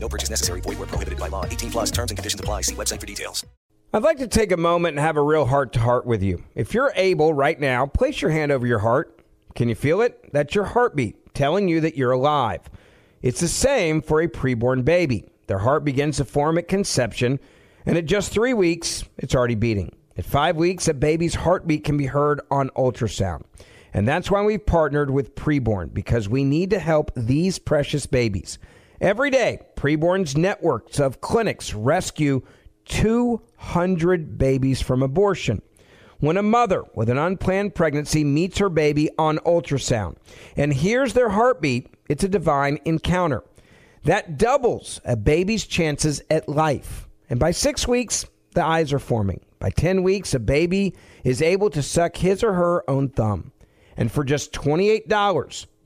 No purchase necessary. Void where prohibited by law. 18 plus terms and conditions apply. See website for details. I'd like to take a moment and have a real heart to heart with you. If you're able right now, place your hand over your heart. Can you feel it? That's your heartbeat telling you that you're alive. It's the same for a preborn baby. Their heart begins to form at conception, and at just three weeks, it's already beating. At five weeks, a baby's heartbeat can be heard on ultrasound. And that's why we've partnered with Preborn, because we need to help these precious babies. Every day, Preborn's networks of clinics rescue 200 babies from abortion. When a mother with an unplanned pregnancy meets her baby on ultrasound and hears their heartbeat, it's a divine encounter. That doubles a baby's chances at life. And by six weeks, the eyes are forming. By 10 weeks, a baby is able to suck his or her own thumb. And for just $28,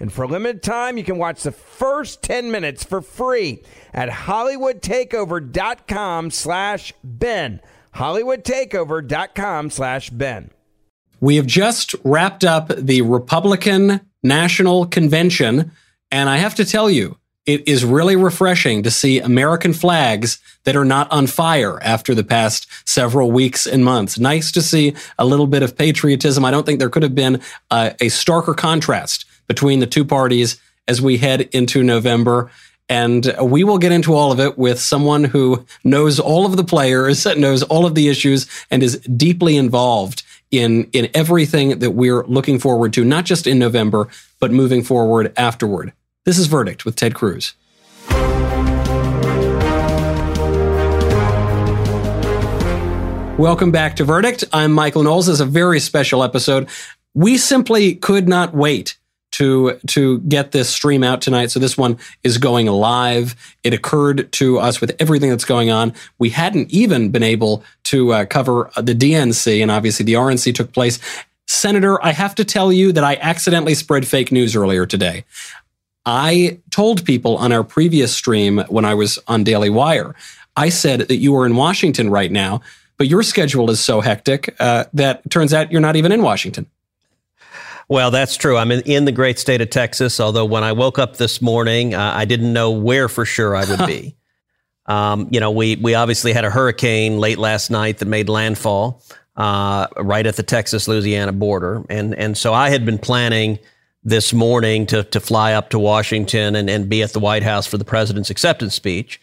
And for a limited time, you can watch the first 10 minutes for free at hollywoodtakeover.com slash Ben. hollywoodtakeover.com slash Ben. We have just wrapped up the Republican National Convention, and I have to tell you, it is really refreshing to see American flags that are not on fire after the past several weeks and months. Nice to see a little bit of patriotism. I don't think there could have been a, a starker contrast between the two parties as we head into November. And we will get into all of it with someone who knows all of the players, knows all of the issues, and is deeply involved in, in everything that we're looking forward to, not just in November, but moving forward afterward. This is Verdict with Ted Cruz. Welcome back to Verdict. I'm Michael Knowles. This is a very special episode. We simply could not wait to to get this stream out tonight. So this one is going live. It occurred to us with everything that's going on. We hadn't even been able to uh, cover the DNC, and obviously the RNC took place. Senator, I have to tell you that I accidentally spread fake news earlier today. I told people on our previous stream when I was on Daily Wire, I said that you were in Washington right now, but your schedule is so hectic uh, that turns out you're not even in Washington. Well, that's true. I'm in, in, the great state of Texas, although when I woke up this morning, uh, I didn't know where for sure I would be. um, you know, we, we obviously had a hurricane late last night that made landfall uh, right at the Texas Louisiana border. And, and so I had been planning this morning to, to fly up to Washington and, and be at the White House for the president's acceptance speech.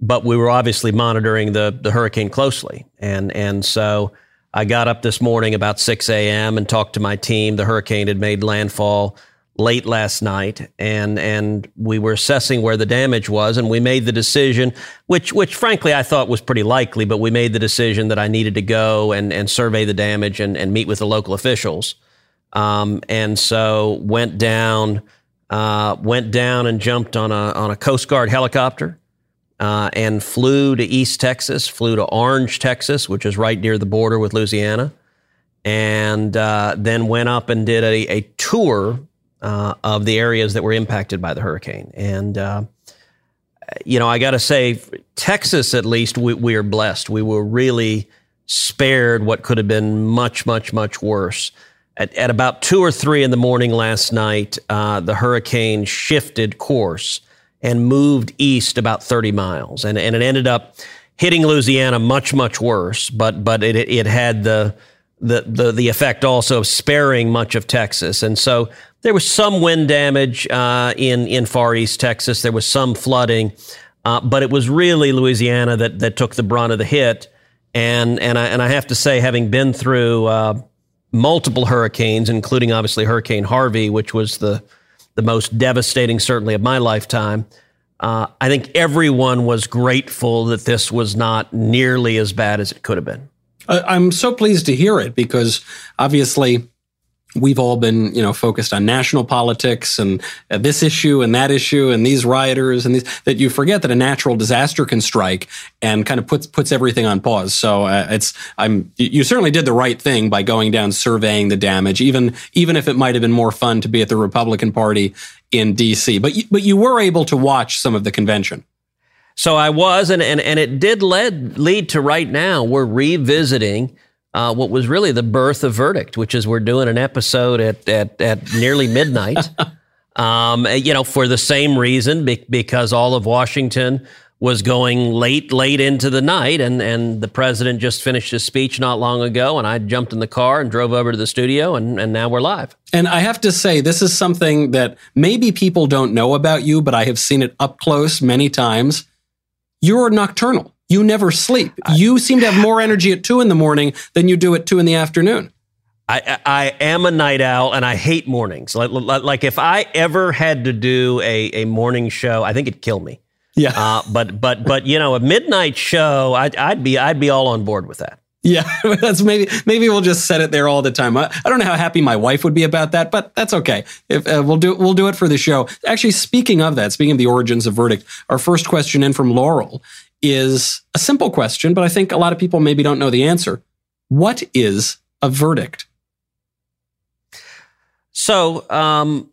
But we were obviously monitoring the, the hurricane closely. And, and so I got up this morning about 6 a.m. and talked to my team. The hurricane had made landfall late last night, and and we were assessing where the damage was, and we made the decision, which which frankly I thought was pretty likely, but we made the decision that I needed to go and and survey the damage and and meet with the local officials, um, and so went down, uh, went down and jumped on a on a Coast Guard helicopter. Uh, and flew to East Texas, flew to Orange, Texas, which is right near the border with Louisiana, and uh, then went up and did a, a tour uh, of the areas that were impacted by the hurricane. And, uh, you know, I got to say, Texas, at least, we, we, are blessed. We were really spared what could have been much, much, much worse. At, at about two or three in the morning last night, uh, the hurricane shifted course and moved east about 30 miles. And, and it ended up hitting Louisiana much, much worse, but, but it, it had the, the, the, the effect also of sparing much of Texas. And so there was some wind damage uh, in, in far east Texas. There was some flooding, uh, but it was really Louisiana that, that took the brunt of the hit. And, and, I, and I have to say, having been through uh, multiple hurricanes, including obviously Hurricane Harvey, which was the, the most devastating, certainly, of my lifetime. Uh, I think everyone was grateful that this was not nearly as bad as it could have been. I'm so pleased to hear it because obviously we've all been, you know, focused on national politics and uh, this issue and that issue and these rioters and these that you forget that a natural disaster can strike and kind of puts puts everything on pause. So uh, it's I'm you certainly did the right thing by going down surveying the damage, even even if it might have been more fun to be at the Republican Party in D.C. But you, but you were able to watch some of the convention. So I was, and, and, and it did lead, lead to right now, we're revisiting uh, what was really the birth of Verdict, which is we're doing an episode at, at, at nearly midnight. um, you know, for the same reason, be- because all of Washington was going late, late into the night, and, and the president just finished his speech not long ago, and I jumped in the car and drove over to the studio, and, and now we're live. And I have to say, this is something that maybe people don't know about you, but I have seen it up close many times you're nocturnal. You never sleep. You seem to have more energy at two in the morning than you do at two in the afternoon. I, I am a night owl and I hate mornings. Like, like if I ever had to do a, a morning show, I think it'd kill me. Yeah. Uh, but but but you know, a midnight show, I'd, I'd be I'd be all on board with that. Yeah, that's maybe maybe we'll just set it there all the time. I, I don't know how happy my wife would be about that, but that's okay. If uh, we'll do we'll do it for the show. Actually, speaking of that, speaking of the origins of verdict, our first question in from Laurel is a simple question, but I think a lot of people maybe don't know the answer. What is a verdict? So, um,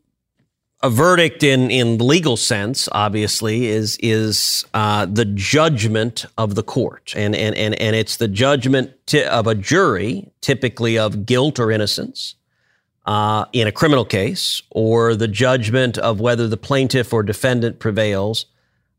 a verdict in in legal sense, obviously, is is uh, the judgment of the court, and and and and it's the judgment of a jury, typically of guilt or innocence, uh, in a criminal case, or the judgment of whether the plaintiff or defendant prevails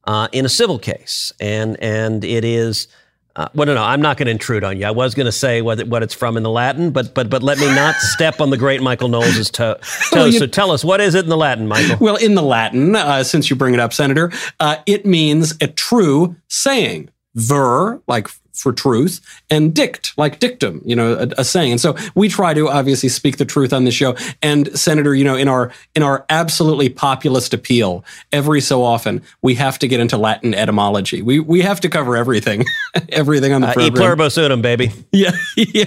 uh, in a civil case, and and it is uh, well, no, no, I'm not going to intrude on you. I was going to say what, what it's from in the Latin, but but but let me not step on the great Michael Knowles' toe. So tell us, what is it in the Latin, Michael? Well, in the Latin, uh, since you bring it up, Senator, uh, it means a true saying. Ver, like for truth and dict, like dictum, you know, a, a, saying. And so we try to obviously speak the truth on the show. And Senator, you know, in our in our absolutely populist appeal, every so often we have to get into Latin etymology. We we have to cover everything, everything on the uh, program. E pluribus unum, baby. Yeah, yeah.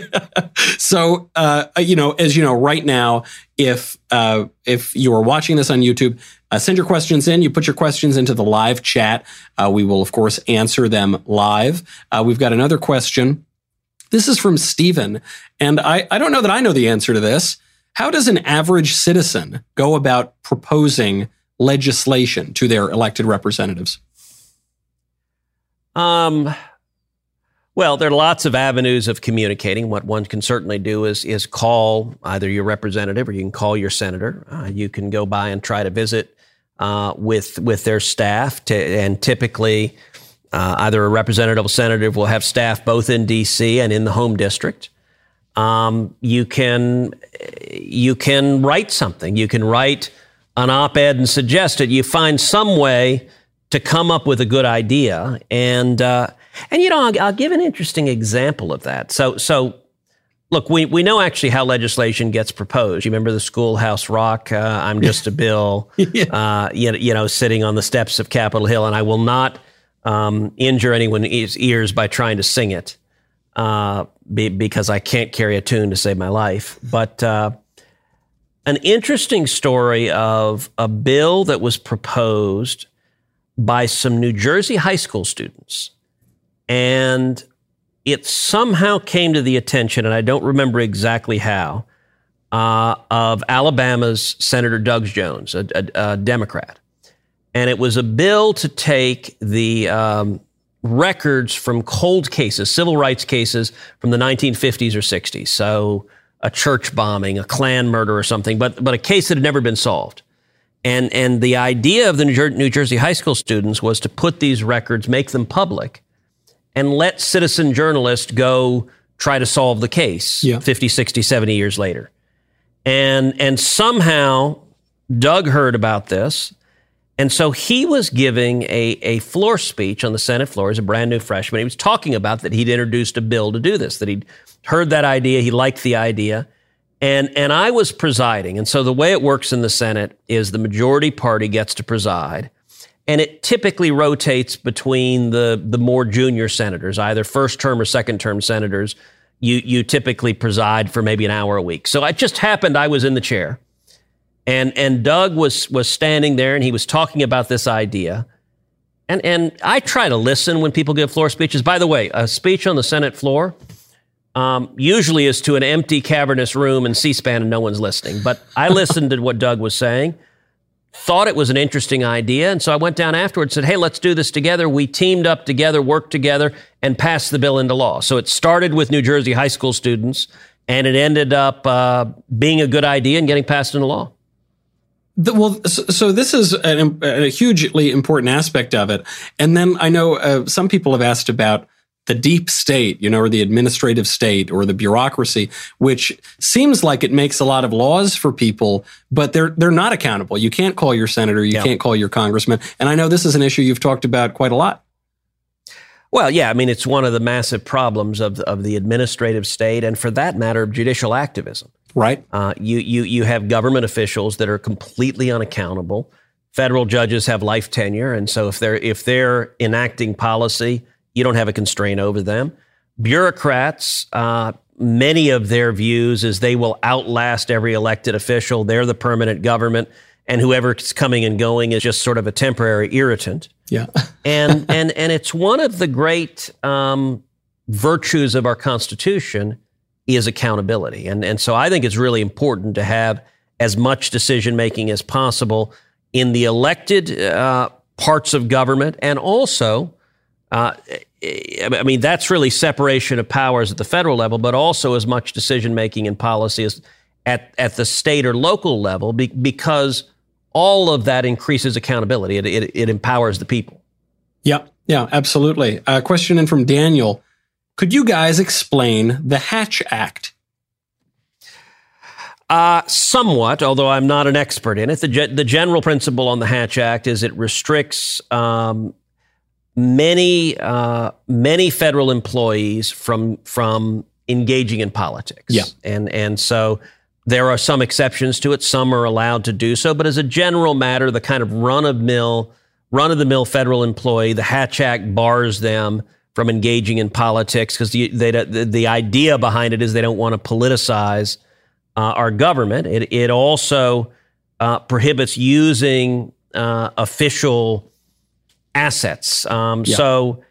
So, uh, you know, as you know, right now, if uh, if you are watching this on YouTube, uh, send your questions in. You put your questions into the live chat. Uh, we will, of course, answer them live. Uh, we've got another question. This is from Stephen. And I, I don't know that I know the answer to this. How does an average citizen go about proposing legislation to their elected representatives? Um, well, there are lots of avenues of communicating. What one can certainly do is is call either your representative or you can call your senator. Uh, you can go by and try to visit uh, with with their staff, to, and typically uh, either a representative or senator will have staff both in D.C. and in the home district. Um, you can you can write something. You can write an op-ed and suggest it. You find some way to come up with a good idea, and uh, and you know I'll, I'll give an interesting example of that. So so Look, we, we know actually how legislation gets proposed. You remember the Schoolhouse Rock? Uh, I'm just a bill, yeah. uh, you, you know, sitting on the steps of Capitol Hill, and I will not um, injure anyone's ears by trying to sing it uh, be, because I can't carry a tune to save my life. But uh, an interesting story of a bill that was proposed by some New Jersey high school students. And it somehow came to the attention, and I don't remember exactly how, uh, of Alabama's Senator Doug Jones, a, a, a, Democrat. And it was a bill to take the um, records from cold cases, civil rights cases from the 1950s or 60s. So a church bombing, a Klan murder or something, but, but a case that had never been solved. And, and the idea of the New, Jer- New Jersey high school students was to put these records, make them public, and let citizen journalists go try to solve the case yeah. 50, 60, 70 years later. And, and somehow Doug heard about this. And so he was giving a, a floor speech on the Senate floor as a brand new freshman. He was talking about that he'd introduced a bill to do this, that he'd heard that idea, he liked the idea. And, and I was presiding. And so the way it works in the Senate is the majority party gets to preside and it typically rotates between the the more junior senators, either first term or second term senators. You you typically preside for maybe an hour a week. So it just happened I was in the chair, and and Doug was was standing there and he was talking about this idea. And and I try to listen when people give floor speeches. By the way, a speech on the Senate floor um, usually is to an empty, cavernous room and C-SPAN, and no one's listening. But I listened to what Doug was saying thought it was an interesting idea. And so I went down afterwards said, hey, let's do this together. We teamed up together, worked together, and passed the bill into law. So it started with New Jersey high school students, and it ended up uh, being a good idea and getting passed into law. The, well, so, so, this is an, a hugely important aspect of it. And then I know uh, some people have asked about the deep state, you know, or the administrative state or the bureaucracy, which seems like it makes a lot of laws for people, but they're they're not accountable. You can't call your senator, you yeah. can't call your congressman. And I know this is an issue you've talked about quite a lot. Well, yeah, I mean it's one of the massive problems of of the administrative state, and for that matter, of judicial activism. Right. Uh, you you you have government officials that are completely unaccountable. Federal judges have life tenure, and so if they're if they're enacting policy you don't have a constraint over them. Bureaucrats, uh, many of their views is they will outlast every elected official. They're the permanent government, and whoever's coming and going is just sort of a temporary irritant. Yeah, and and and it's one of the great um, virtues of our Constitution is accountability, and and so I think it's really important to have as much decision making as possible in the elected uh, parts of government, and also uh, I mean, that's really separation of powers at the federal level, but also as much decision making and policy as at, at the state or local level, be, because all of that increases accountability. It, it, it empowers the people. Yeah, yeah, absolutely. A question in from Daniel. Could you guys explain the Hatch Act? Uh, somewhat, although I'm not an expert in it. The, ge- the general principle on the Hatch Act is it restricts um, many uh, many federal employees from from engaging in politics. Yeah. And and so there are some exceptions to it. Some are allowed to do so, but as a general matter, the kind of run of mill run of the mill federal employee, the Hatch Act bars them from engaging in politics because the, the, the idea behind it is they don't want to politicize uh, our government. It it also uh, prohibits using uh, official assets. Um, yeah. So,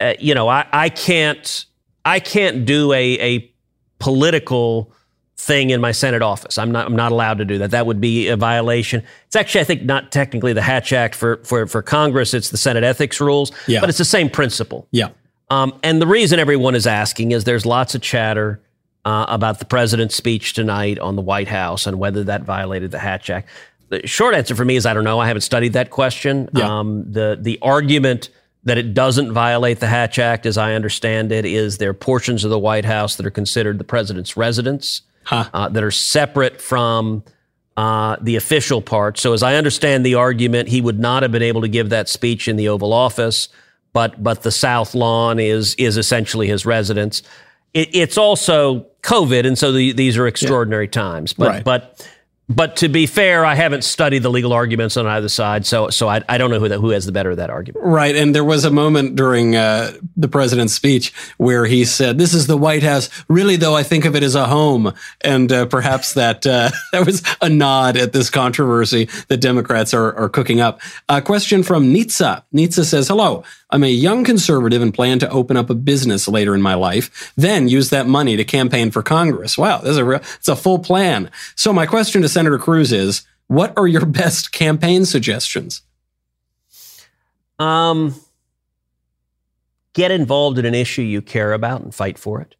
uh, you know, I, I can't I can't do a, a political thing in my Senate office. I'm not I'm not allowed to do that. That would be a violation. It's actually I think not technically the Hatch Act for for for Congress. It's the Senate ethics rules. Yeah. But it's the same principle. Yeah. Um, and the reason everyone is asking is there's lots of chatter uh, about the president's speech tonight on the White House and whether that violated the Hatch Act the short answer for me is I don't know. I haven't studied that question. Yeah. Um, the the argument that it doesn't violate the Hatch Act, as I understand it, is there are portions of the White House that are considered the president's residence huh. uh, that are separate from uh, the official part. So, as I understand the argument, he would not have been able to give that speech in the Oval Office, but but the South Lawn is is essentially his residence. It, it's also COVID, and so the, these are extraordinary times. But Right. but but to be fair, I haven't studied the legal arguments on either side, so so I, I don't know who that, who has the better of that argument. Right. And there was a moment during uh, the president's speech where he said, This is the White House. Really, though, I think of it as a home. And uh, perhaps that uh, that was a nod at this controversy that Democrats are, are cooking up. A question from Nitsa. Nitsa says, Hello. I'm a young conservative and plan to open up a business later in my life, then use that money to campaign for Congress. Wow, this is a real, it's a full plan. So my question to Senator Cruz is, what are your best campaign suggestions? Um, get involved in an issue you care about and fight for it.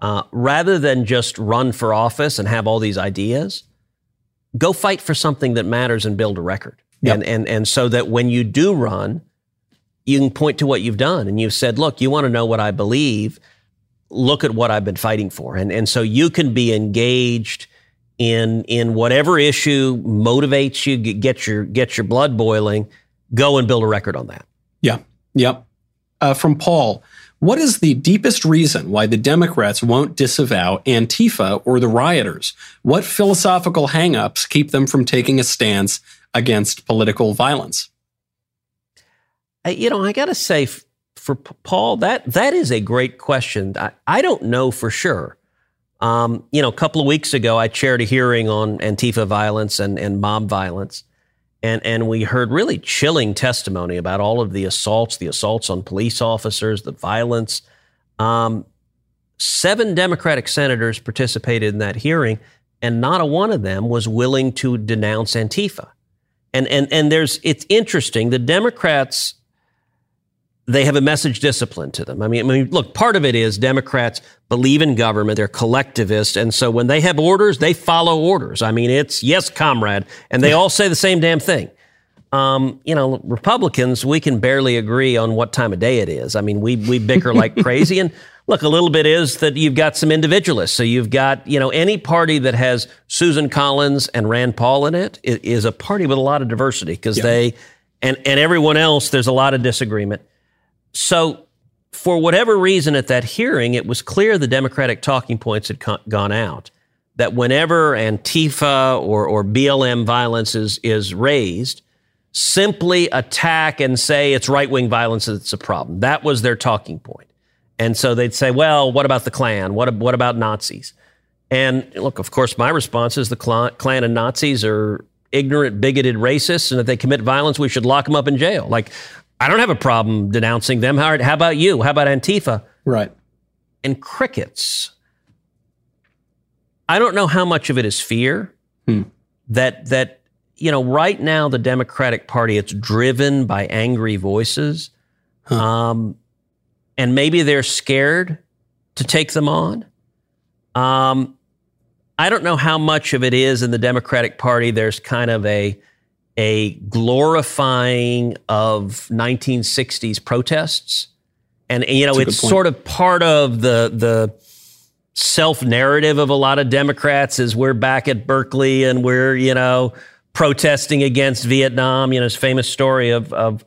Uh, rather than just run for office and have all these ideas, go fight for something that matters and build a record. Yep. And, and, and so that when you do run, you can point to what you've done and you've said, look, you want to know what I believe, look at what I've been fighting for. And, and so you can be engaged in, in whatever issue motivates you, get- your, get your blood boiling, go and build a record on that. Yeah. Yep. Uh, from Paul, what is the deepest reason why the Democrats won't disavow Antifa or the rioters? What philosophical hangups keep them from taking a stance against political violence? You know, I got to say, for Paul, that that is a great question. I, I don't know for sure. Um, you know, a couple of weeks ago, I chaired a hearing on Antifa violence and, and mob violence, and and we heard really chilling testimony about all of the assaults, the assaults on police officers, the violence. Um, seven Democratic senators participated in that hearing, and not a one of them was willing to denounce Antifa. And and and there's it's interesting. The Democrats they have a message discipline to them. I mean, I mean, look, part of it is Democrats believe in government; they're collectivists, and so when they have orders, they follow orders. I mean, it's yes, comrade, and they all say the same damn thing. Um, you know, Republicans, we can barely agree on what time of day it is. I mean, we we bicker like crazy, and look, a little bit is that you've got some individualists. So you've got you know any party that has Susan Collins and Rand Paul in it is, is a party with a lot of diversity because they and and everyone else there's a lot of disagreement. So, for whatever reason at that hearing, it was clear the Democratic talking points had co- gone out. That whenever Antifa or, or BLM violence is, is raised, simply attack and say it's right wing violence that's a problem. That was their talking point. And so they'd say, well, what about the Klan? What, what about Nazis? And look, of course, my response is the Klan Klan and Nazis are ignorant, bigoted racists, and if they commit violence, we should lock them up in jail. Like, I don't have a problem denouncing them. How, how about you? How about Antifa? Right. And crickets. I don't know how much of it is fear that that you know right now the Democratic Party it's driven by angry voices, um, and maybe they're scared to take them on. Um, I don't know how much of it is in the Democratic Party. There's kind of a a glorifying of 1960s protests, and, and, you know That's it's sort of part of the the self narrative of a lot of Democrats is we're back at Berkeley and we're you know protesting against Vietnam. You know, his famous story of of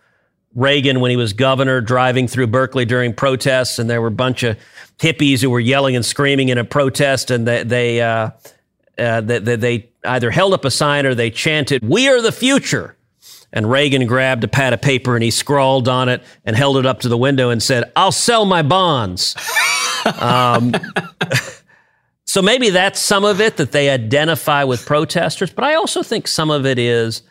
Reagan when he was governor driving through Berkeley during protests, and there were a bunch of hippies who were yelling and screaming in a protest, and they they uh, uh, they, they, they either held up a sign or they chanted, "We are the future." And Reagan grabbed a pad of paper and he scrawled on it and held it up to the window and said, "I'll sell my bonds." um, so maybe that's some of it that they identify with protesters, but I also think some of it is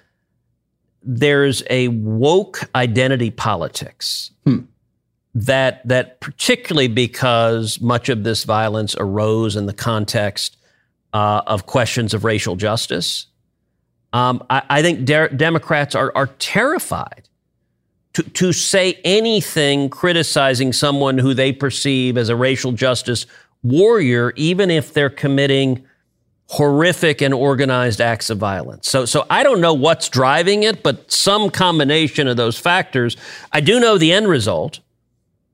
there's a woke identity politics that that particularly because much of this violence arose in the context uh, of questions of racial justice. Um, I, I think de- Democrats are are terrified to to say anything criticizing someone who they perceive as a racial justice warrior, even if they're committing horrific and organized acts of violence. So so I don't know what's driving it, but some combination of those factors. I do know the end result,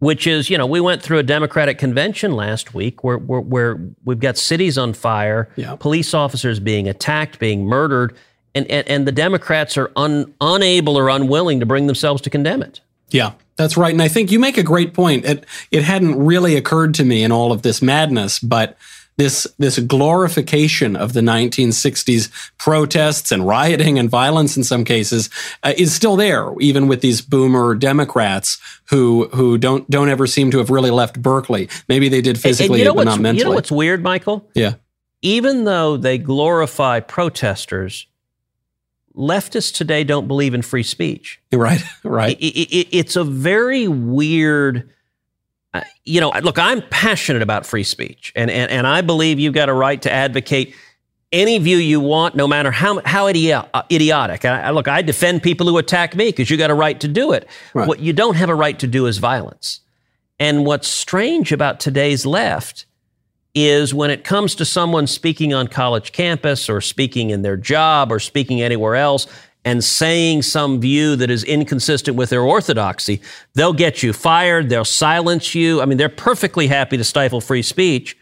which is, you know, we went through a Democratic convention last week where where, where we've got cities on fire, Yeah. police officers being attacked, being murdered, and and, and the Democrats are un, unable or unwilling to bring themselves to condemn it. Yeah, that's right. And I think you make a great point. It it hadn't really occurred to me in all of this madness, but this this glorification of the 1960s protests and rioting and violence in some cases uh, is still there, even with these boomer Democrats who who don't don't ever seem to have really left Berkeley. Maybe they did physically, and you know but not mentally. You know what's weird, Michael? yeah, Even though they glorify protesters, leftists today don't believe in free speech. right, right. It, it, it- it's a very weird. Uh, you know, look, I'm passionate about free speech, and, and and I believe you've got a right to advocate any view you want, no matter how how uh, idiotic. I, I- look, I defend people who attack me because you've got a right to do it. Right. What you don't have a right to do is violence. And what's strange about today's left is when it comes to someone speaking on college campus or speaking in their job or speaking anywhere else and saying some view that is inconsistent with their orthodoxy, they'll get you fired, they'll silence you. I mean, they're perfectly happy to stifle free speech.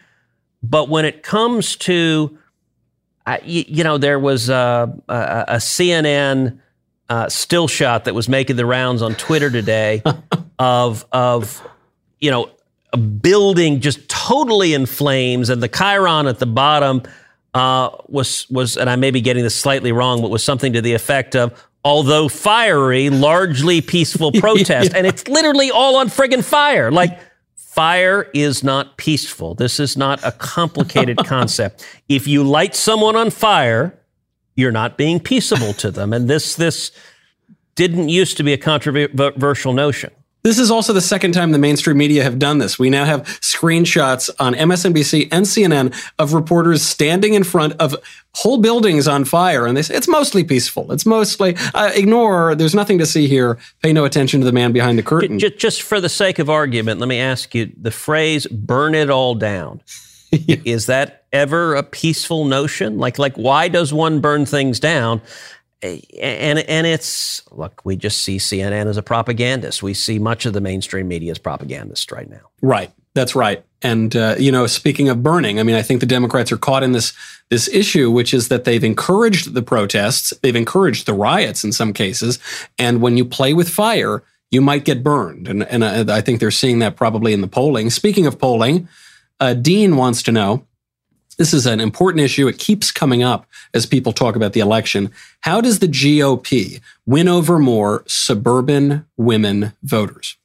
But when it comes to, uh, you, you know, there was a, a, a CNN uh, still shot that was making the rounds on Twitter today of, of, you know, a building just totally in flames, and the Chyron at the bottom uh, was was, and I may be getting this slightly wrong, but was something to the effect of. Although fiery, largely peaceful protest, and it's literally all on friggin' fire. Like fire is not peaceful. This is not a complicated concept. If you light someone on fire, you're not being peaceable to them, and this this didn't used to be a controversial notion. This is also the second time the mainstream media have done this. We now have screenshots on MSNBC and CNN of reporters standing in front of whole buildings on fire, and they say it's mostly peaceful. It's mostly uh, ignore. There's nothing to see here. Pay no attention to the man behind the curtain. Just, just for the sake of argument, let me ask you the phrase "burn it all down." Is that ever a peaceful notion? Like, like why does one burn things down? And and it's look, we just see CNN as a propagandist. We see much of the mainstream media as propagandist right now. Right. That's right. And uh, you know, speaking of burning, I mean, I think the Democrats are caught in this this issue, which is that they've encouraged the protests, they've encouraged the riots in some cases, and when you play with fire, you might get burned. And and I, I think they're seeing that probably in the polling. Speaking of polling, uh, Dean wants to know. This is an important issue. It keeps coming up as people talk about the election. How does the GOP win over more suburban women voters?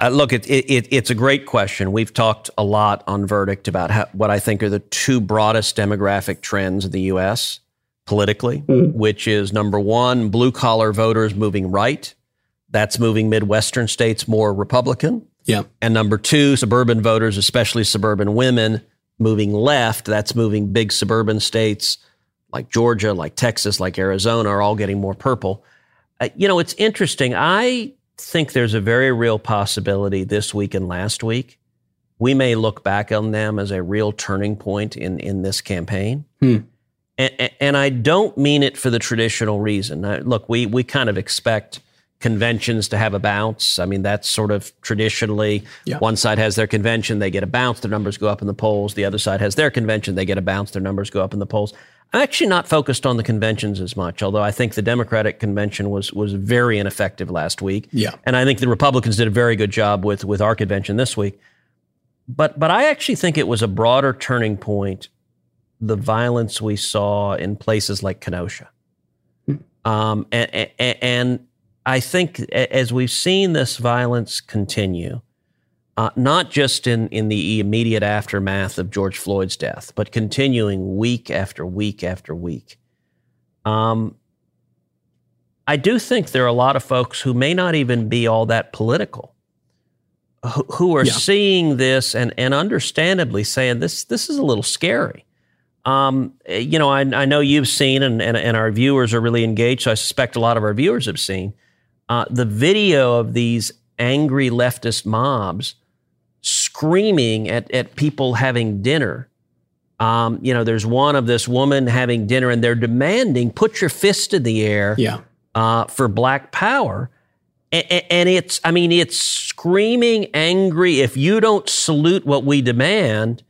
Uh, look, it, it, it's a great question. We've talked a lot on Verdict about how, what I think are the two broadest demographic trends in the U.S. politically, which is number one, blue collar voters moving right. That's moving Midwestern states more Republican. Yeah. And number two, suburban voters, especially suburban women, moving left. That's moving big suburban states like Georgia, like Texas, like Arizona are all getting more purple. Uh, you know, it's interesting. I think there's a very real possibility this week and last week we may look back on them as a real turning point in in this campaign. Hmm. And, and I don't mean it for the traditional reason. Look, we we kind of expect conventions to have a bounce. I mean, that's sort of traditionally Yeah. one side has their convention, they get a bounce, their numbers go up in the polls. The other side has their convention, they get a bounce, their numbers go up in the polls. I'm actually not focused on the conventions as much, although I think the Democratic convention was was very ineffective last week. Yeah. And I think the Republicans did a very good job with with our convention this week. But but I actually think it was a broader turning point, the violence we saw in places like Kenosha. Um, and, and, and I think as we've seen this violence continue, uh, not just in, in the immediate aftermath of George Floyd's death, but continuing week after week after week. Um, I do think there are a lot of folks who may not even be all that political, who, who are Yeah. seeing this and, and understandably saying this this is a little scary. Um, you know, I, I know you've seen and, and, and our viewers are really engaged, so I suspect a lot of our viewers have seen uh, the video of these angry leftist mobs screaming at, at people having dinner. Um, you know, there's one of this woman having dinner and they're demanding, put your fist in the air Yeah. uh, for black power. And, and it's, I mean, it's screaming angry. If you don't salute what we demand,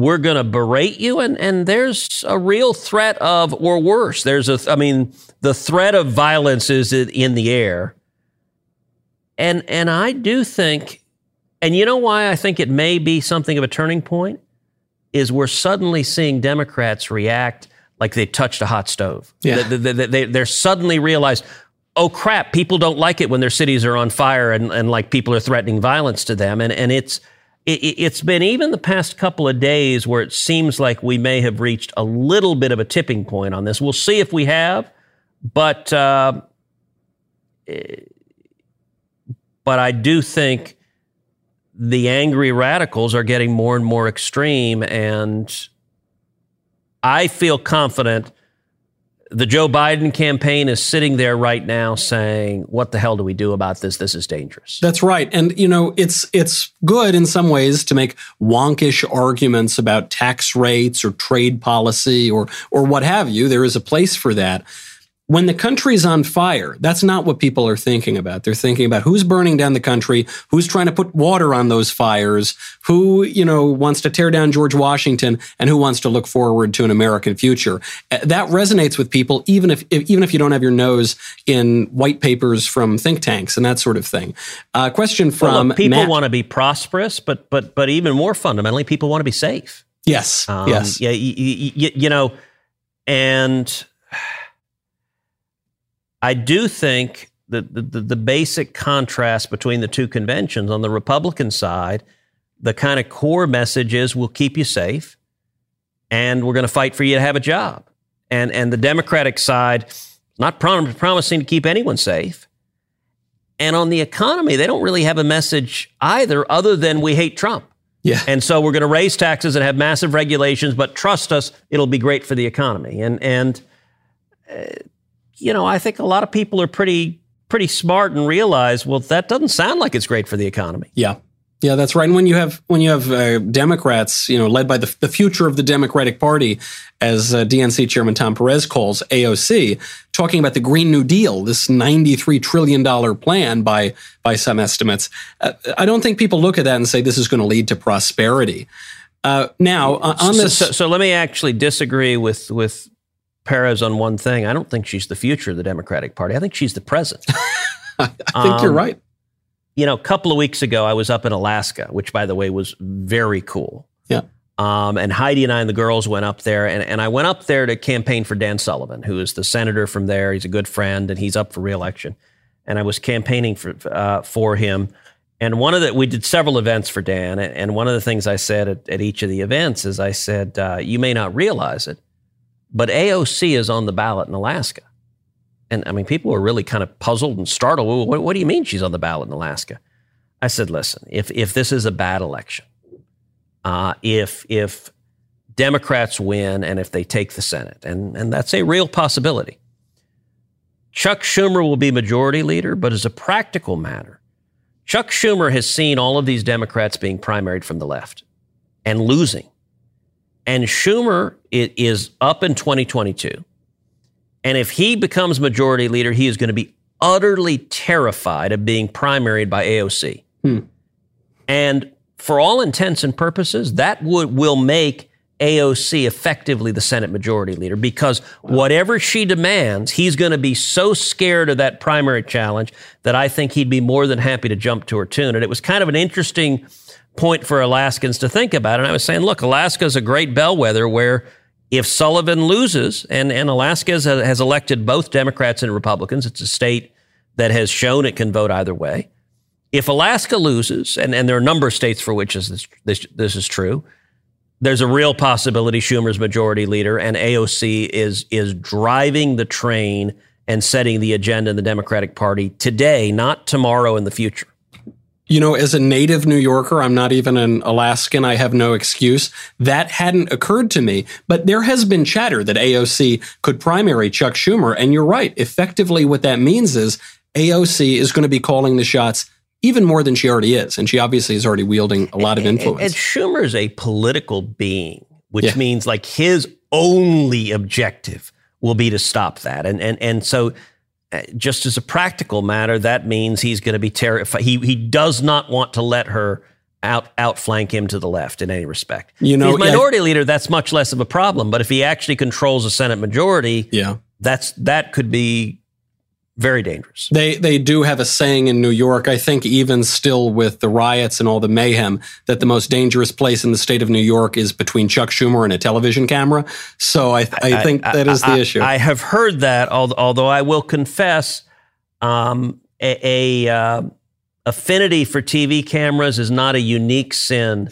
we're going to berate you. And, and there's a real threat of, or worse, there's a, I mean, the threat of violence is in the air. and and I do think, and you know why I think it may be something of a turning point is we're suddenly seeing Democrats react like they touched a hot stove. Yeah. They, they, they, they're suddenly realized, oh crap, people don't like it when their cities are on fire and, and like people are threatening violence to them. And, and it's, it, it's been even the past couple of days where it seems like we may have reached a little bit of a tipping point on this. We'll see if we have, but, uh, but I do think the angry radicals are getting more and more extreme. And I feel confident the Joe Biden campaign is sitting there right now saying, "What the hell do we do about this? This is dangerous." That's right. And you know, it's it's good in some ways to make wonkish arguments about tax rates or trade policy or or what have you. There is a place for that. When the country's on fire, that's not what people are thinking about. They're thinking about who's burning down the country, who's trying to put water on those fires, who, you know, wants to tear down George Washington and who wants to look forward to an American future. Uh, That resonates with people even if, if even if you don't have your nose in white papers from think tanks and that sort of thing. Uh, question Well, from look, people Matt- want to be prosperous, but but but even more fundamentally, people want to be safe. Yes. Um, yes. Yeah. You, you, you know, and I do think that the, the, the basic contrast between the two conventions on the Republican side, the kind of core message is we'll keep you safe and we're going to fight for you to have a job. And, and the Democratic side, not prom- promising to keep anyone safe. And on the economy, they don't really have a message either, other than we hate Trump. Yeah. And so we're going to raise taxes and have massive regulations, but trust us, it'll be great for the economy. And and uh, you know, I think a lot of people are pretty pretty smart and realize, well, that doesn't sound like it's great for the economy. Yeah. Yeah, that's right. And when you have when you have uh, Democrats, you know, led by the the future of the Democratic Party, as uh, DNC Chairman Tom Perez calls AOC, talking about the Green New Deal, this ninety three trillion dollar plan by by some estimates, uh, I don't think people look at that and say this is going to lead to prosperity. Uh, now, uh, on So, this, so, so let me actually disagree with with Perez on one thing. I don't think she's the future of the Democratic Party. I think she's the present. I think you're um, right. you know, a couple of weeks ago, I was up in Alaska, which, by the way, was very cool. Yeah. Um, and Heidi and I and the girls went up there, and, and I went up there to campaign for Dan Sullivan, who is the senator from there. He's a good friend, and he's up for reelection. And I was campaigning for uh, for him. And one of the we did several events for Dan, and and one of the things I said at, at each of the events is I said, uh, you may not realize it, but AOC is on the ballot in Alaska. And I mean, people were really kind of puzzled and startled. Well, what, what do you mean she's on the ballot in Alaska? I said, listen, if if this is a bad election, uh, if if Democrats win and if they take the Senate, and and that's a real possibility, Chuck Schumer will be majority leader. But as a practical matter, Chuck Schumer has seen all of these Democrats being primaried from the left and losing, and Schumer i- is up in 2022. And if he becomes majority leader, he is going to be utterly terrified of being primaried by AOC. Hmm. And for all intents and purposes, that would will make AOC effectively the Senate majority leader because whatever she demands, he's going to be so scared of that primary challenge that I think he'd be more than happy to jump to her tune. And it was kind of an interesting point for Alaskans to think about. And I was saying, look, Alaska is a great bellwether where if Sullivan loses, and, and Alaska has, has elected both Democrats and Republicans, it's a state that has shown it can vote either way. If Alaska loses, and, and there are a number of states for which this, this, this is true, there's a real possibility Schumer's majority leader and AOC is, is driving the train and setting the agenda in the Democratic Party today, not tomorrow in the future. You know, as a native New Yorker, I'm not even an Alaskan. I have no excuse. That hadn't occurred to me, but there has been chatter that AOC could primary Chuck Schumer. And you're right. Effectively, what that means is AOC is going to be calling the shots even more than she already is. And she obviously is already wielding a lot of And, influence. and Schumer is a political being, which Yeah. means like his only objective will be to stop that. And and and so, Uh, just as a practical matter, that means he's going to be terrified. He he does not want to let her out outflank him to the left in any respect. You know, if he's yeah. minority leader, that's much less of a problem. But if he actually controls a Senate majority, yeah. that's that could be Very dangerous. They they do have a saying in New York, I think even still with the riots and all the mayhem, that the most dangerous place in the state of New York is between Chuck Schumer and a television camera. So I, I think that is the I, issue. I have heard that, although I will confess, um, a, a uh, affinity for TV cameras is not a unique sin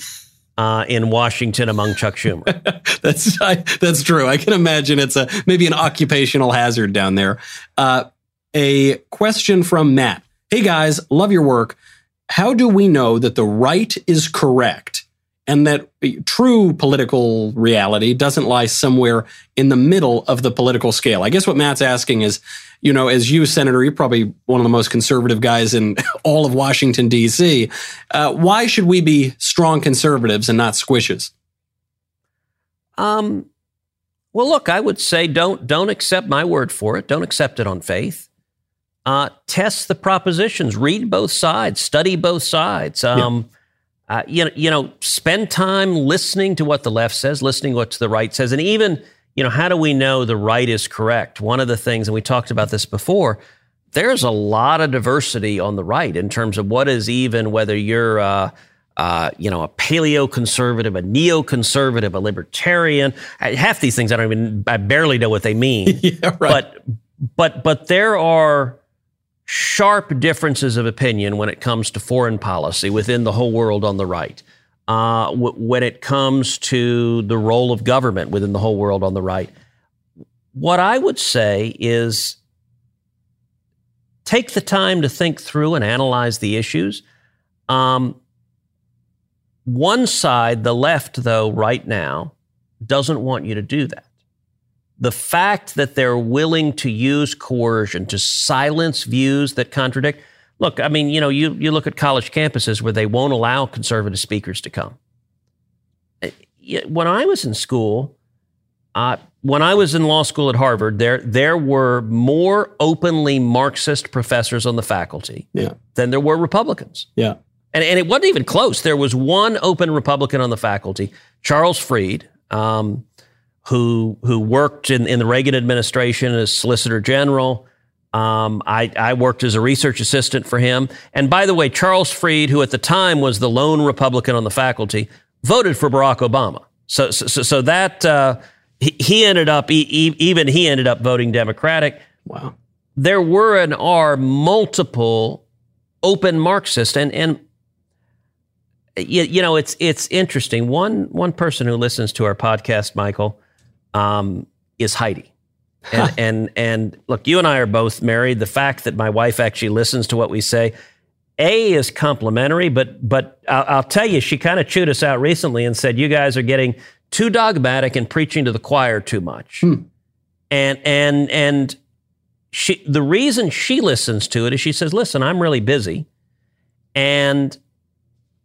uh, in Washington among Chuck Schumer. that's I, that's true. I can imagine it's a maybe an occupational hazard down there. Uh, a question from Matt. Hey guys, love your work. How do we know that the right is correct and that true political reality doesn't lie somewhere in the middle of the political scale? I guess what Matt's asking is, you know, as you, Senator, you're probably one of the most conservative guys in all of Washington, D.C. Uh, why should we be strong conservatives and not squishes? Um, well, look, I would say don't don't accept my word for it. Don't accept it on faith. Uh, test the propositions. Read both sides. Study both sides. Um, uh, you know, you know, spend time listening to what the left says, listening to what the right says, and even you know, how do we know the right is correct? One of the things, and we talked about this before. There's a lot of diversity on the right in terms of what is even whether you're. Uh, uh, you know, a paleo conservative, a neoconservative, a libertarian. Half these things I don't even, I barely know what they mean. yeah, right. But, but, but there are sharp differences of opinion when it comes to foreign policy within the whole world on the right. Uh, w- when it comes to the role of government within the whole world on the right, what I would say is take the time to think through and analyze the issues. Um, one side, the left, though, right now, doesn't want you to do that. The fact that they're willing to use coercion to silence views that contradict. Look, I mean, you know, you, you look at college campuses where they won't allow conservative speakers to come. Uh, When I was in school, uh, when I was in law school at Harvard, there there were more openly Marxist professors on the faculty yeah, than there were Republicans. yeah. And, and it wasn't even close. There was one open Republican on the faculty, Charles Fried, um, who who worked in, in the Reagan administration as Solicitor General. Um, I, I worked as a research assistant for him. And by the way, Charles Fried, who at the time was the lone Republican on the faculty, voted for Barack Obama. So so, so, that uh, he, he ended up even he ended up voting Democratic Wow. there were and are multiple open Marxists, and and you, you know it's it's interesting. One one person who listens to our podcast, Michael, um, is Heidi. And, and and look, you and I are both married. The fact that my wife actually listens to what we say, a is complimentary, but but I'll, I'll tell you, she kind of chewed us out recently and said you guys are getting too dogmatic and preaching to the choir too much. And and and she the reason she listens to it is she says, "Listen, I'm really busy." And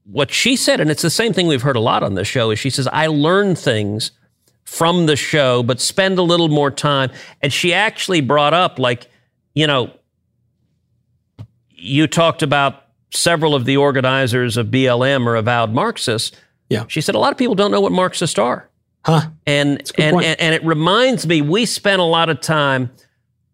what she said, and it's the same thing we've heard a lot on this show, is she says, "I learn things from the show, but spend a little more time." And she actually brought up, like, you know, you talked about several of the organizers of BLM are avowed Marxists. Yeah. She said a lot of people don't know what Marxists are. Huh. And and, and and it reminds me we spent a lot of time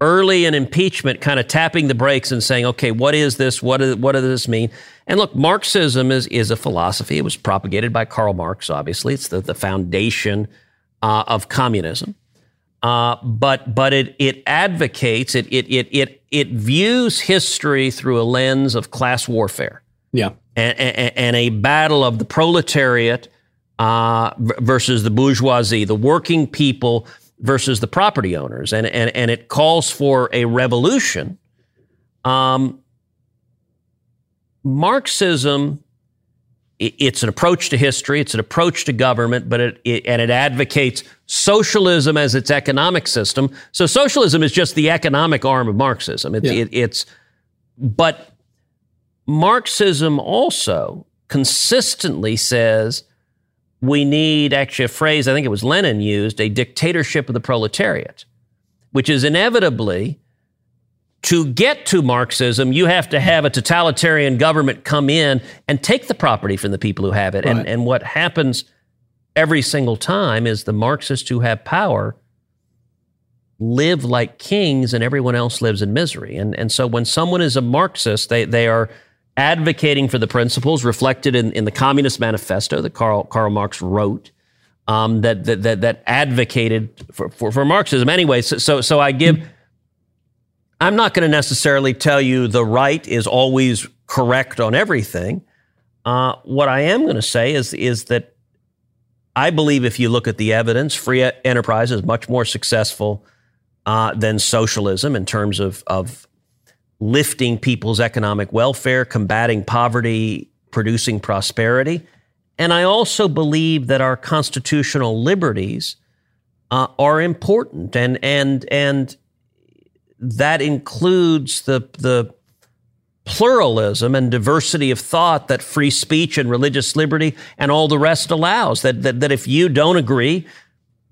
early in impeachment kind of tapping the brakes and saying, okay, what is this? What, is, what does this mean? And look, Marxism is, is a philosophy. It was propagated by Karl Marx, obviously. It's the, the foundation uh, of communism. Uh, but but it, it advocates, it, it, it, it, it views history through a lens of class warfare Yeah. and, and, and a battle of the proletariat uh, versus the bourgeoisie, the working people versus the property owners, and and and it calls for a revolution. Um, Marxism, it's an approach to history, it's an approach to government, but it, it and it advocates socialism as its economic system. So socialism is just the economic arm of Marxism. It, Yeah. it, it's but Marxism also consistently says we need actually a phrase I think it was Lenin used a dictatorship of the proletariat, which is inevitably to get to Marxism, you have to have a totalitarian government come in and take the property from the people who have it. And, Right. and what happens every single time is the Marxists who have power live like kings and everyone else lives in misery. And, and so when someone is a Marxist, they, they are advocating for the principles reflected in, in the Communist Manifesto that Karl, Karl Marx wrote. Um, that, that, that, that advocated for, for, for Marxism anyway. So, so, so I give, I'm not going to necessarily tell you the right is always correct on everything. Uh, what I am going to say is, is that I believe if you look at the evidence, free enterprise is much more successful uh, than socialism in terms of, of lifting people's economic welfare, combating poverty, producing prosperity. And I also believe that our constitutional liberties uh, are important, and and and that includes the the pluralism and diversity of thought that free speech and religious liberty and all the rest allows. That that, that if you don't agree,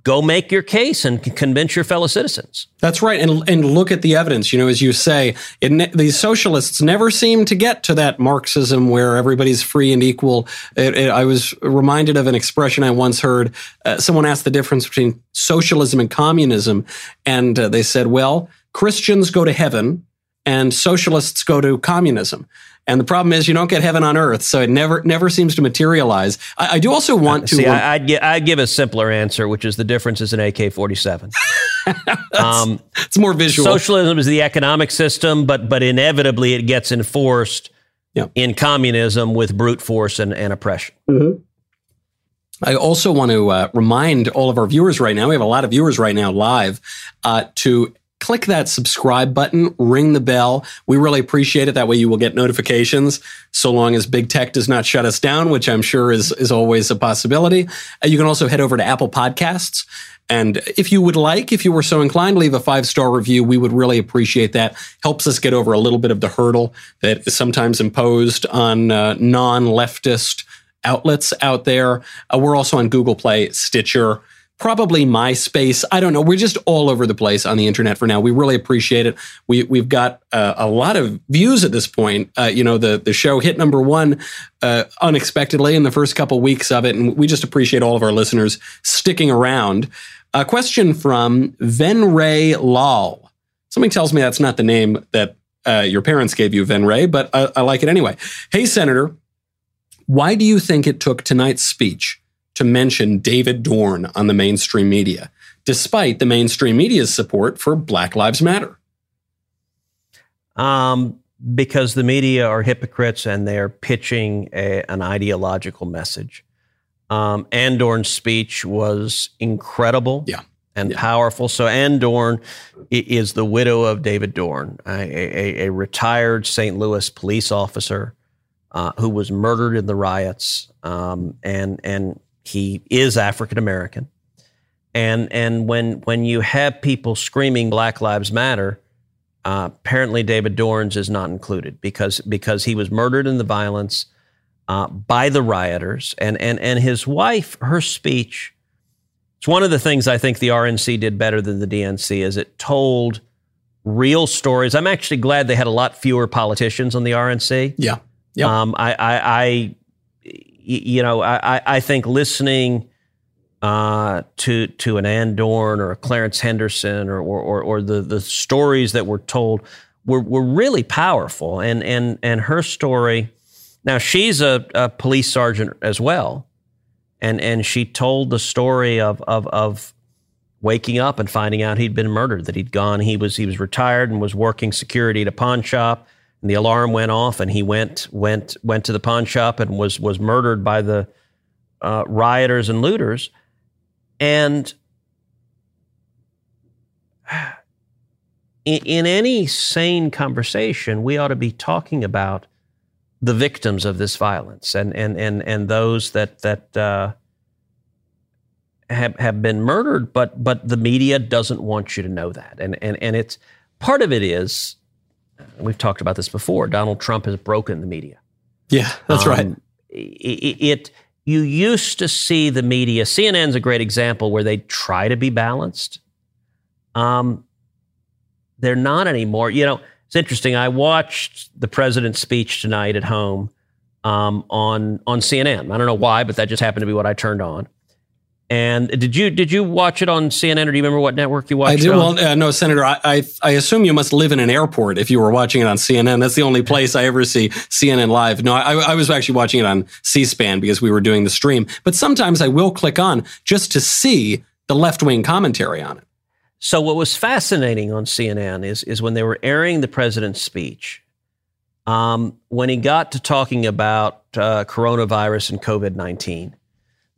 go make your case and convince your fellow citizens. That's right, and and look at the evidence. You know, as you say, it, these socialists never seem to get to that Marxism where everybody's free and equal. It, it, I was reminded of an expression I once heard. Uh, someone asked the difference between socialism and communism, and uh, they said, "Well, Christians go to heaven." And socialists go to communism. And the problem is, you don't get heaven on earth, so it never never seems to materialize. I, I do also want uh, to. See, I, would I'd give a simpler answer, which is the difference is an AK forty seven. Um, it's more visual. Socialism is the economic system, but but inevitably it gets enforced yeah. in communism with brute force and, and oppression. Mm-hmm. I also want to uh, remind all of our viewers right now. We have a lot of viewers right now live uh, to click that subscribe button, ring the bell. We really appreciate it. That way you will get notifications so long as big tech does not shut us down, which I'm sure is, is always a possibility. Uh, you can also head over to Apple Podcasts. And if you would like, if you were so inclined, leave a five star review. We would really appreciate that. Helps us get over a little bit of the hurdle that is sometimes imposed on uh, non leftist outlets out there. Uh, we're also on Google Play, Stitcher, probably MySpace. I don't know. We're just all over the place on the internet for now. We really appreciate it. We we've got uh, a lot of views at this point. Uh, you know, the the show hit number one uh, unexpectedly in the first couple weeks of it, and we just appreciate all of our listeners sticking around. A question from Venray Lal. Something tells me that's not the name that uh, your parents gave you, Venray, but I, I like it anyway. Hey, Senator, why do you think it took tonight's speech? To mention David Dorn on the mainstream media, despite the mainstream media's support for Black Lives Matter? Um, because the media are hypocrites and they're pitching a, an ideological message. Um, Ann Dorn's speech was incredible. Yeah. And yeah. powerful. So Ann Dorn is the widow of David Dorn, a, a, a retired St. Louis police officer uh, who was murdered in the riots. Um, and and he is African American. And and when when you have people screaming Black Lives Matter, uh, apparently David Dorns is not included because because he was murdered in the violence uh, by the rioters and and and his wife her speech. It's one of the things I think the RNC did better than the DNC is it told real stories. I'm actually glad they had a lot fewer politicians on the RNC. Yeah. Yeah. Um, I, I, I you know, I, I think listening uh, to to an Ann Dorn or a Clarence Henderson or or, or, or the the stories that were told were, were really powerful. And and and her story. Now she's a, a police sergeant as well, and and she told the story of of of waking up and finding out he'd been murdered. That he'd gone. He was he was retired and was working security at a pawn shop and the alarm went off, and he went went went to the pawn shop and was was murdered by the uh, rioters and looters. And in, in any sane conversation, we ought to be talking about the victims of this violence and and and and those that that uh, have have been murdered, but but the media doesn't want you to know that, and and and it's part of it is we've talked about this before. Donald Trump has broken the media. Yeah, that's um, right. It, it, you used to see the media. CNN's a great example where they try to be balanced. Um, they're not anymore. You know, it's interesting. I watched the president's speech tonight at home um, on on CNN. I don't know why, but that just happened to be what I turned on. And did you did you watch it on CNN or do you remember what network you watched I it did. Well, uh, no, Senator. I, I I assume you must live in an airport if you were watching it on CNN. That's the only place I ever see CNN live. No, I, I was actually watching it on C-SPAN because we were doing the stream. But sometimes I will click on just to see the left wing commentary on it. So what was fascinating on CNN is is when they were airing the president's speech, um, when he got to talking about uh, coronavirus and COVID nineteen,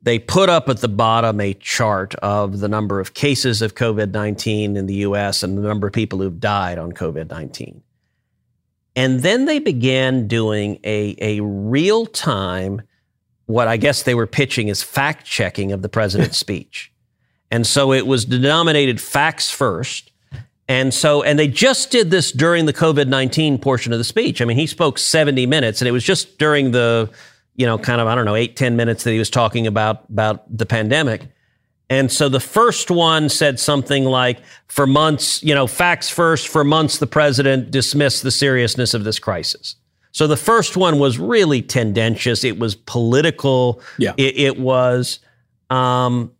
they put up at the bottom a chart of the number of cases of COVID nineteen in the U.S. and the number of people who've died on COVID nineteen, and then they began doing a a real time, what I guess they were pitching as fact checking of the president's speech. And so it was denominated facts first. And so, and they just did this during the COVID 19 portion of the speech. I mean, he spoke 70 minutes and it was just during the, you know, kind of, I don't know, eight ten minutes that he was talking about, about the pandemic. And so the first one said something like, for months, you know, facts first, for months, the president dismissed the seriousness of this crisis. So the first one was really tendentious. It was political. Yeah. It, it was, um,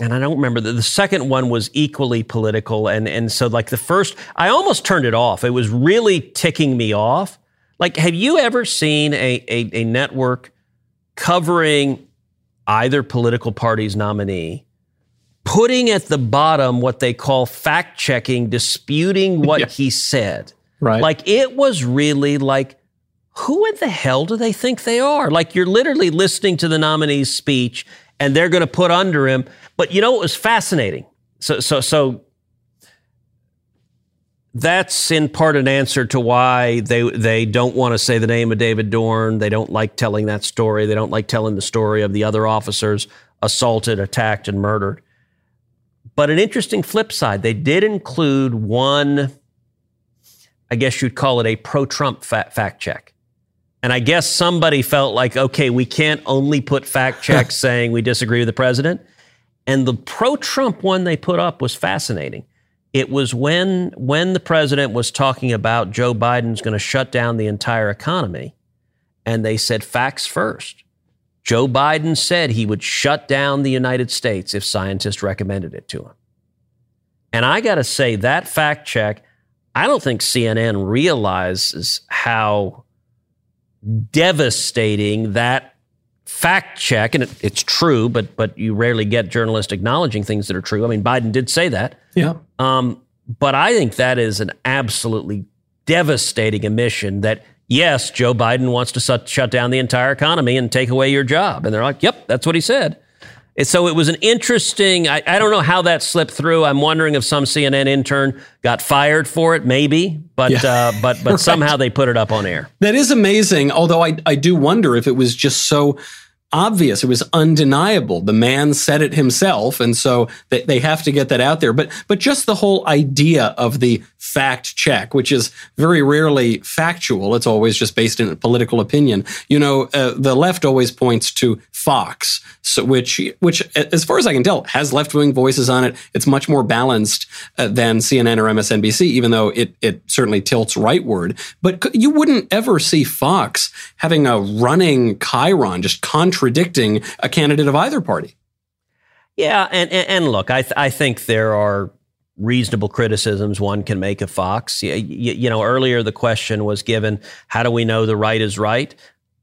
and I don't remember the, the second one was equally political, and and so like the first, I almost turned it off. It was really ticking me off. Like, have you ever seen a a, a network covering either political party's nominee, putting at the bottom what they call fact checking, disputing what Yeah. he said? Right. Like it was really like, who in the hell do they think they are? Like you're literally listening to the nominee's speech and they're going to put under him. But you know what was fascinating? So, so, so that's in part an answer to why they they don't want to say the name of David Dorn. They don't like telling that story. They don't like telling the story of the other officers assaulted, attacked, and murdered. But an interesting flip side, they did include one. I guess you'd call it a pro-Trump fa- fact check. And I guess somebody felt like, okay, we can't only put fact checks saying we disagree with the president. And the pro-Trump one they put up was fascinating. It was when when the president was talking about Joe Biden's going to shut down the entire economy, and they said facts first. Joe Biden said he would shut down the United States if scientists recommended it to him. And I got to say that fact check, I don't think CNN realizes how devastating that fact check, and it, it's true, but but you rarely get journalists acknowledging things that are true. I mean, Biden did say that. yeah. Um, but I think that is an absolutely devastating admission that yes, Joe Biden wants to shut, shut down the entire economy and take away your job. And they're like, yep, that's what he said. And so it was an interesting, I, I don't know how that slipped through. I'm wondering if some CNN intern got fired for it, maybe, but, Yeah. uh, but, but Right. somehow they put it up on air. That is amazing. Although I, I do wonder if it was just so obvious. It was undeniable. The man said it himself. And so they, they have to get that out there. But, but just the whole idea of the fact check, which is very rarely factual. It's always just based in political opinion. You know, uh, the left always points to Fox, so which, which, as far as I can tell, has left wing voices on it. It's much more balanced uh, than CNN or MSNBC, even though it, it certainly tilts rightward. But you wouldn't ever see Fox having a running Chyron just contradicting a candidate of either party. Yeah, and and, and look, I th- I think there are reasonable criticisms one can make of Fox. You, you know, earlier the question was given, how do we know the right is right?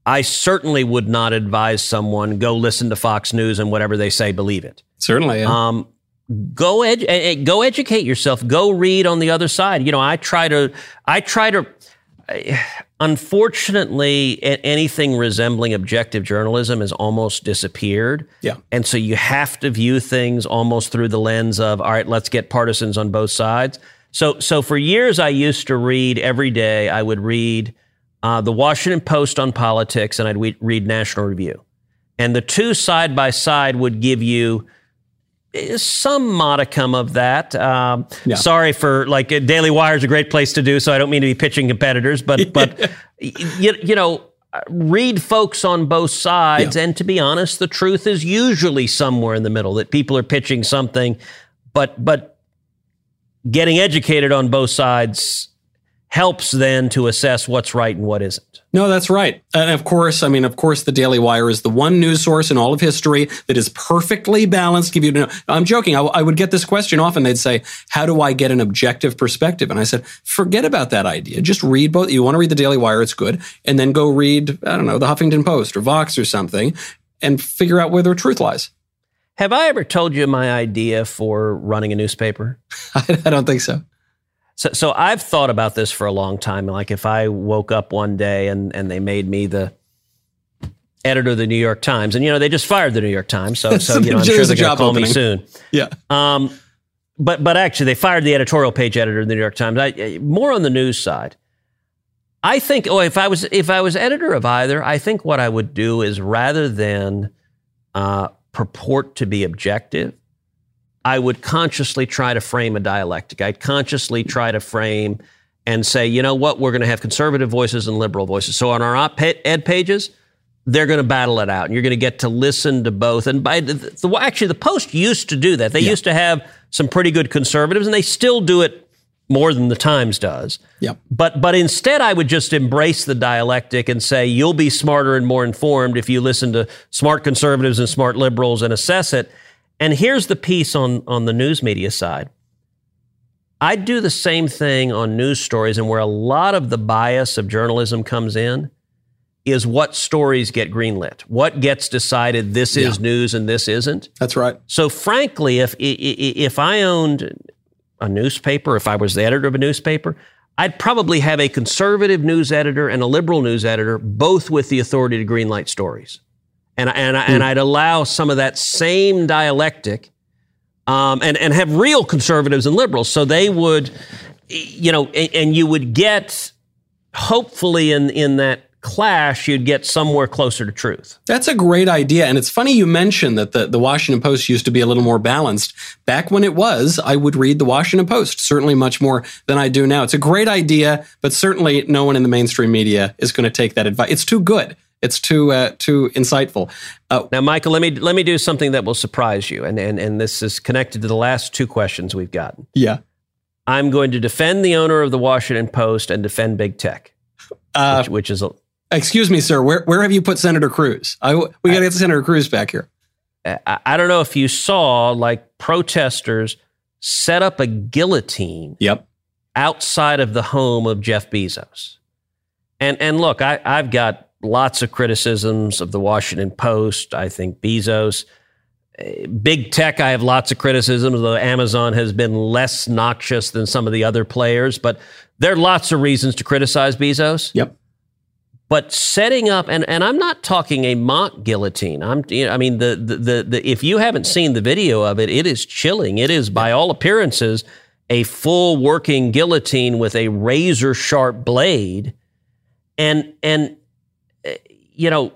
I certainly would not advise someone go listen to Fox News and whatever they say, believe it. Certainly. Yeah. Um, go eh, eh, go educate yourself. Go read on the other side. You know, I try to I try to. Unfortunately, anything resembling objective journalism has almost disappeared. Yeah. And so you have to view things almost through the lens of, all right, let's get partisans on both sides. So, so for years, I used to read every day. I would read uh, the Washington Post on politics, and I'd we- read National Review, and the two side by side would give you some modicum of that. Um, Yeah. Sorry for like uh, Daily Wire is a great place to do, so I don't mean to be pitching competitors, but but you, you know. uh, Read folks on both sides, and to be honest, the truth is usually somewhere in the middle. That people are pitching something, but but getting educated on both sides helps then to assess what's right and what isn't. No, that's right. And of course, I mean, of course, the Daily Wire is the one news source in all of history that is perfectly balanced. Give you, no, I'm joking. I, I would get this question often. They'd say, "How do I get an objective perspective?" And I said, "Forget about that idea. Just read both. You want to read the Daily Wire? It's good, and then go read, I don't know, the Huffington Post or Vox or something, and figure out where the truth lies." Have I ever told you my idea for running a newspaper? I don't think so. So, so I've thought about this for a long time. Like if I woke up one day and, and they made me the editor of the New York Times, and you know they just fired the New York Times, so so you know I'm sure they're going to call opening. me soon. Yeah. Um, but but actually they fired the editorial page editor of the New York Times. I, more on the news side. I think. Oh, if I was if I was editor of either, I think what I would do is rather than uh, purport to be objective, I would consciously try to frame a dialectic. I'd consciously try to frame and say, you know what, we're going to have conservative voices and liberal voices. So on our op ed pages, they're going to battle it out, and you're going to get to listen to both. And by the, the actually, the Post used to do that. They yeah. used to have some pretty good conservatives, and they still do it more than the Times does. Yep. But but instead, I would just embrace the dialectic and say you'll be smarter and more informed if you listen to smart conservatives and smart liberals and assess it. And here's the piece on, on the news media side. I do the same thing on news stories, and where a lot of the bias of journalism comes in is what stories get greenlit, what gets decided this is yeah. news and this isn't. That's right. So, frankly, if if I owned a newspaper, if I was the editor of a newspaper, I'd probably have a conservative news editor and a liberal news editor, both with the authority to greenlight stories and and mm. and I'd allow some of that same dialectic, um, and and have real conservatives and liberals, so they would, you know, and, and you would get, hopefully in in that clash, you'd get somewhere closer to truth. That's a great idea. And it's funny you mentioned that the, the Washington Post used to be a little more balanced. Back when it was, I would read the Washington Post, certainly much more than I do now. It's a great idea, but certainly no one in the mainstream media is going to take that advice. It's too good. It's too uh, too insightful. Uh, now, Michael, let me let me do something that will surprise you, and and and this is connected to the last two questions we've gotten. Yeah, I'm going to defend the owner of the Washington Post and defend big tech, uh, which, which, is a. Excuse me, sir. Where where have you put Senator Cruz? I, we got to get Senator Cruz back here. I, I don't know if you saw like protesters set up a guillotine. Yep. Outside of the home of Jeff Bezos. And and look, I, I've got lots of criticisms of the Washington Post. I think Bezos. Eh, big tech, I have lots of criticisms, though Amazon has been less noxious than some of the other players. But there are lots of reasons to criticize Bezos. Yep. But setting up, and, and I'm not talking a mock guillotine. I'm, you know, I mean, the, the, the, the, if you haven't seen the video of it, it is chilling. It is, by all appearances, a full working guillotine with a razor sharp blade. And, and you know,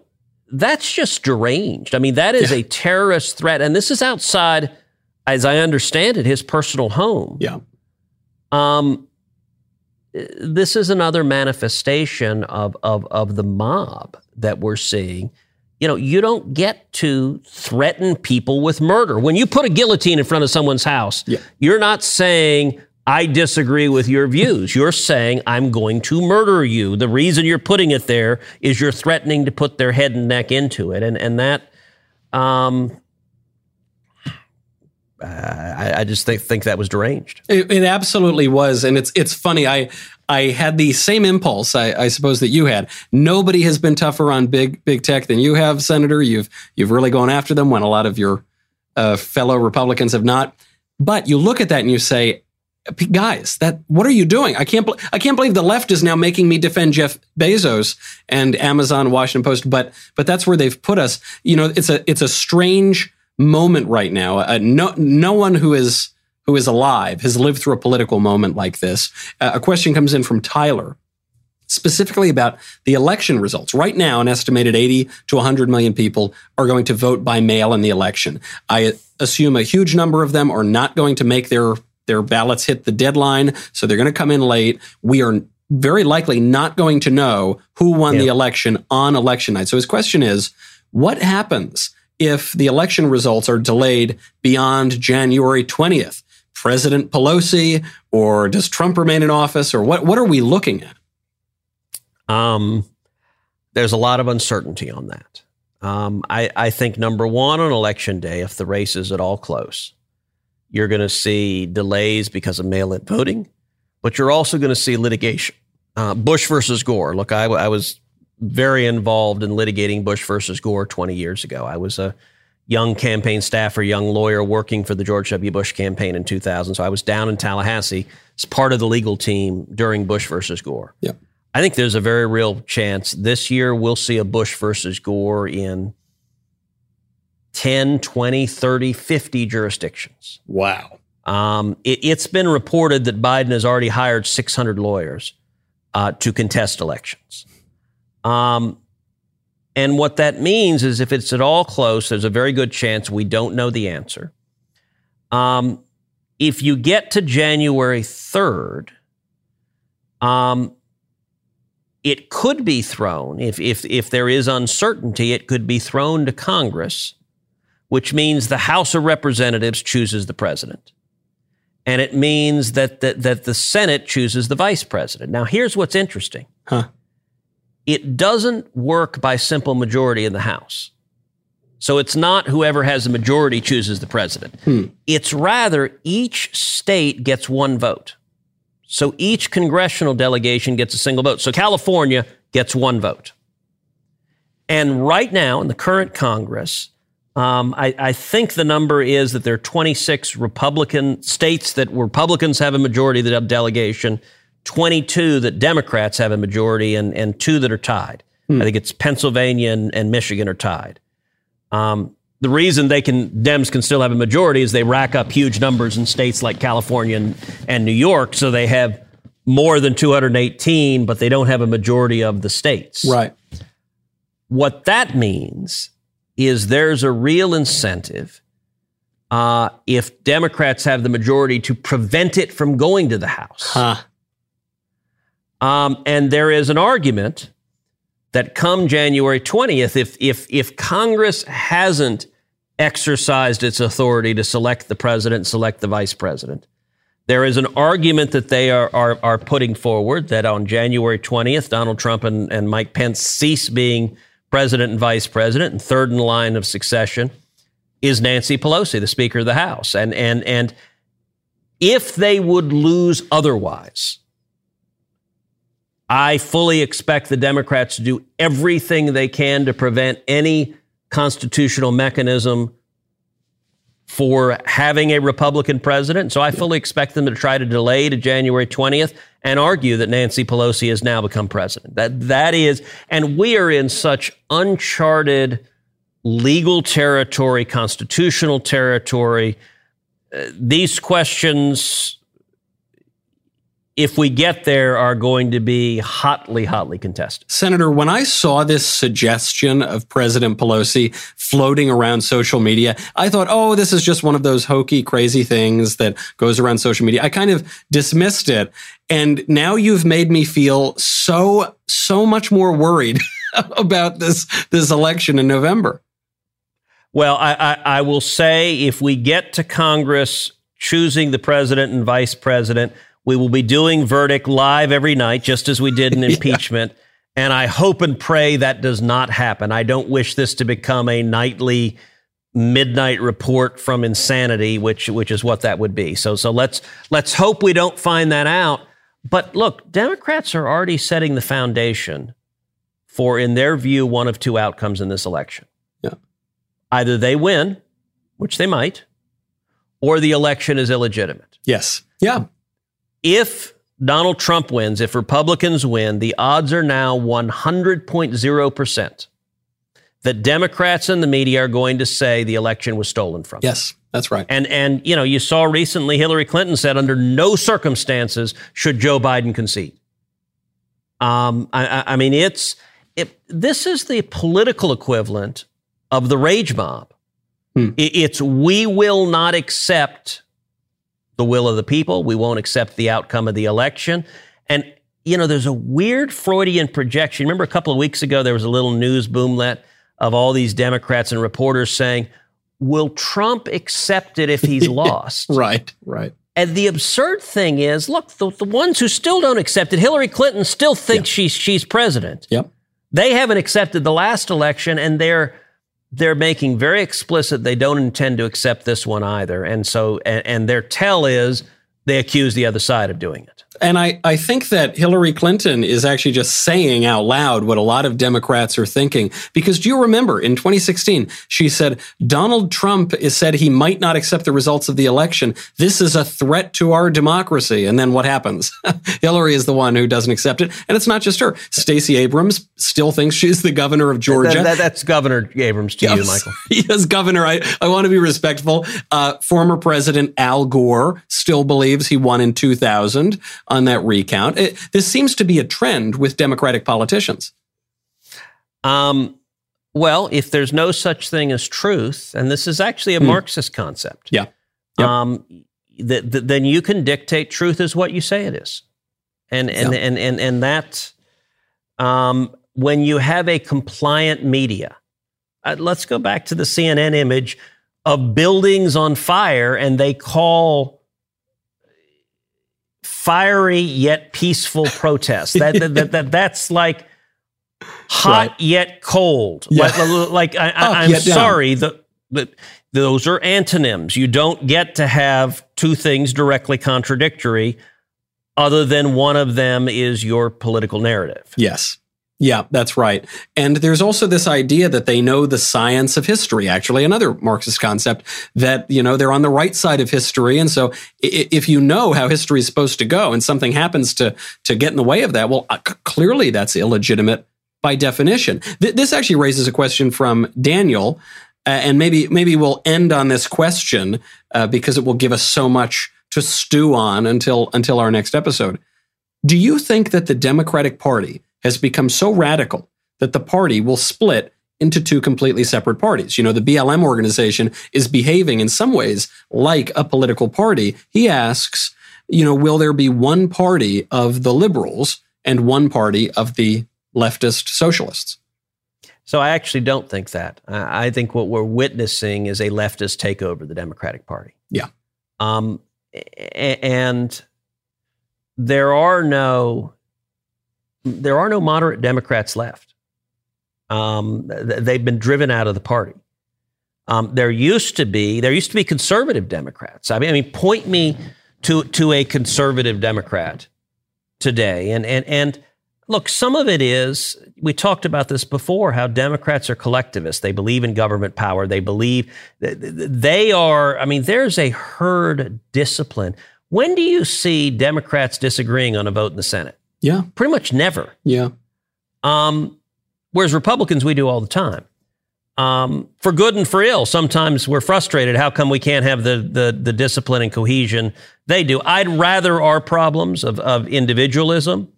that's just deranged. I mean, that is yeah. a terrorist threat. And this is outside, as I understand it, his personal home. Yeah. Um, this is another manifestation of, of, of the mob that we're seeing. You know, you don't get to threaten people with murder. When you put a guillotine in front of someone's house, yeah. you're not saying, I disagree with your views. You're saying I'm going to murder you. The reason you're putting it there is you're threatening to put their head and neck into it, and and that, um, I, I, just think think that was deranged. It, it, absolutely was, and it's it's funny. I I had the same impulse. I, I, suppose that you had. Nobody has been tougher on big big tech than you have, Senator. You've you've really gone after them when a lot of your uh, fellow Republicans have not. But you look at that and you say, guys that what are you doing i can't i can't believe the left is now making me defend jeff bezos and amazon washington post but but that's where they've put us you know it's a it's a strange moment right now uh, no no one who is who is alive has lived through a political moment like this uh, a question comes in from tyler specifically about the election results. Right now, an estimated 80 to 100 million people are going to vote by mail in the election. I assume a huge number of them are not going to make their their ballots hit the deadline, so they're going to come in late. We are very likely not going to know who won the election on election night. So his question is, what happens if the election results are delayed beyond January 20th? President Pelosi, or does Trump remain in office, or what? What are we looking at? Um, there's a lot of uncertainty on that. Um, I, I think number one on election day, if the race is at all close, you're going to see delays because of mail-in voting, but you're also going to see litigation. Uh, Bush versus Gore. Look, I, I was very involved in litigating Bush versus Gore 20 years ago. I was a young campaign staffer, young lawyer working for the George W. Bush campaign in 2000. So I was down in Tallahassee as part of the legal team during Bush versus Gore. Yep. I think there's a very real chance this year we'll see a Bush versus Gore in 10, 20, 30, 50 jurisdictions. Wow. Um, it, has been reported that Biden has already hired 600 lawyers uh, to contest elections. Um, and what that means is if it's at all close, there's a very good chance we don't know the answer. Um, if you get to January 3rd, um, it could be thrown, if, if, if there is uncertainty, it could be thrown to Congress, which means the House of Representatives chooses the president. And it means that, that, that the Senate chooses the vice president. Now, here's what's interesting. Huh. It doesn't work by simple majority in the House. So it's not whoever has the majority chooses the president. Hmm. It's rather each state gets one vote. So each congressional delegation gets a single vote. So California gets one vote. And right now, in the current Congress, um, I, I, think the number is that there are 26 Republican states that Republicans have a majority of the delegation, 22 that Democrats have a majority, and, and two that are tied. Hmm. I think it's Pennsylvania and, and Michigan are tied. Um, the reason they can Dems can still have a majority is they rack up huge numbers in states like California and, and New York, so they have more than 218, but they don't have a majority of the states. Right. What that means is there's a real incentive uh, if Democrats have the majority to prevent it from going to the House. Huh. Um, and there is an argument that come January 20th, if, if, if Congress hasn't exercised its authority to select the president, select the vice president, there is an argument that they are, are, are putting forward that on January 20th, Donald Trump and, and Mike Pence cease being president and vice president, and third in line of succession is Nancy Pelosi, the Speaker of the House. And, and, and if they would lose otherwise, I fully expect the Democrats to do everything they can to prevent any constitutional mechanism for having a Republican president. So I fully expect them to try to delay to January 20th and argue that Nancy Pelosi has now become president. That that is and we are in such uncharted legal territory, constitutional territory. Uh, these questions if we get there, are going to be hotly, hotly contested. Senator, when I saw this suggestion of President Pelosi floating around social media, I thought, oh, this is just one of those hokey, crazy things that goes around social media. I kind of dismissed it. And now you've made me feel so, so much more worried about this, this election in November. Well, I, I, I will say if we get to Congress choosing the president and vice president, we will be doing verdict live every night, just as we did in impeachment. yeah. And I hope and pray that does not happen. I don't wish this to become a nightly midnight report from insanity, which which is what that would be. So so let's let's hope we don't find that out. But look, Democrats are already setting the foundation for, in their view, one of two outcomes in this election. Yeah. Either they win, which they might, or the election is illegitimate. Yes. Yeah if Donald Trump wins, if Republicans win, the odds are now 100.0% that Democrats and the media are going to say the election was stolen from them. That's right. And and you know, you saw recently Hillary Clinton said under no circumstances should Joe Biden concede. Um, I, I mean, it's it, this is the political equivalent of the rage mob. Hmm. It, it's we will not accept the will of the people. We won't accept the outcome of the election. And, you know, there's a weird Freudian projection. Remember a couple of weeks ago, there was a little news boomlet of all these Democrats and reporters saying, Will Trump accept it if he's lost? right, right. And the absurd thing is, look, the, the ones who still don't accept it, Hillary Clinton still thinks she's she's president. Yep. They haven't accepted the last election, and they're they're making very explicit they don't intend to accept this one either. And so, and, and their tell is they accuse the other side of doing it. And I, I think that Hillary Clinton is actually just saying out loud what a lot of Democrats are thinking. Because do you remember in 2016, she said, Donald Trump is said he might not accept the results of the election. This is a threat to our democracy. And then what happens? Hillary is the one who doesn't accept it. And it's not just her. Stacey Abrams still thinks she's the governor of Georgia. That- that- that's Governor Abrams to you, Yes. Michael. Yes, Governor. I, I want to be respectful. Uh, former President Al Gore still believes he won in 2000 on that recount. It, this seems to be a trend with Democratic politicians. Um, well, if there's no such thing as truth, and this is actually a Marxist concept, Yeah. Yep. um, th- th- then you can dictate truth is what you say it is, and and Yeah. and and and that um, when you have a compliant media, uh, let's go back to the CNN image of buildings on fire, and they call fiery yet peaceful protest. That, that, that, that that's like hot Right. yet cold. Yeah. Like, like I, I, I'm sorry. The, the, those are antonyms. You don't get to have two things directly contradictory, other than one of them is your political narrative. Yes. Yeah, that's right. And there's also this idea that they know the science of history, actually, another Marxist concept that, you know, they're on the right side of history. And so if you know how history is supposed to go and something happens to, to get in the way of that, well, uh, clearly that's illegitimate by definition. Th- this actually raises a question from Daniel. Uh, and maybe maybe we'll end on this question uh, because it will give us so much to stew on until until our next episode. Do you think that the Democratic Party has become so radical that the party will split into two completely separate parties? You know, the BLM organization is behaving in some ways like a political party. He asks, you know, will there be one party of the liberals and one party of the leftist socialists? So I actually don't think that. I think what we're witnessing is a leftist takeover of the Democratic Party. Yeah. Um, and there are no there are no moderate Democrats left. Um, th- they've been driven out of the party. Um, there used to be there used to be conservative Democrats. I mean, I mean, point me to to a conservative Democrat today, and and and look, some of it is we talked about this before. How Democrats are collectivists. They believe in government power. They believe th- th- they are. I mean, there's a herd discipline. When do you see Democrats disagreeing on a vote in the Senate? Yeah, Pretty much never. yeah, Um, whereas Republicans, we do all the time. Um, for good and for ill, sometimes we're frustrated. How come we can't have the, the, the discipline and cohesion they do? I'd rather our problems of, of individualism.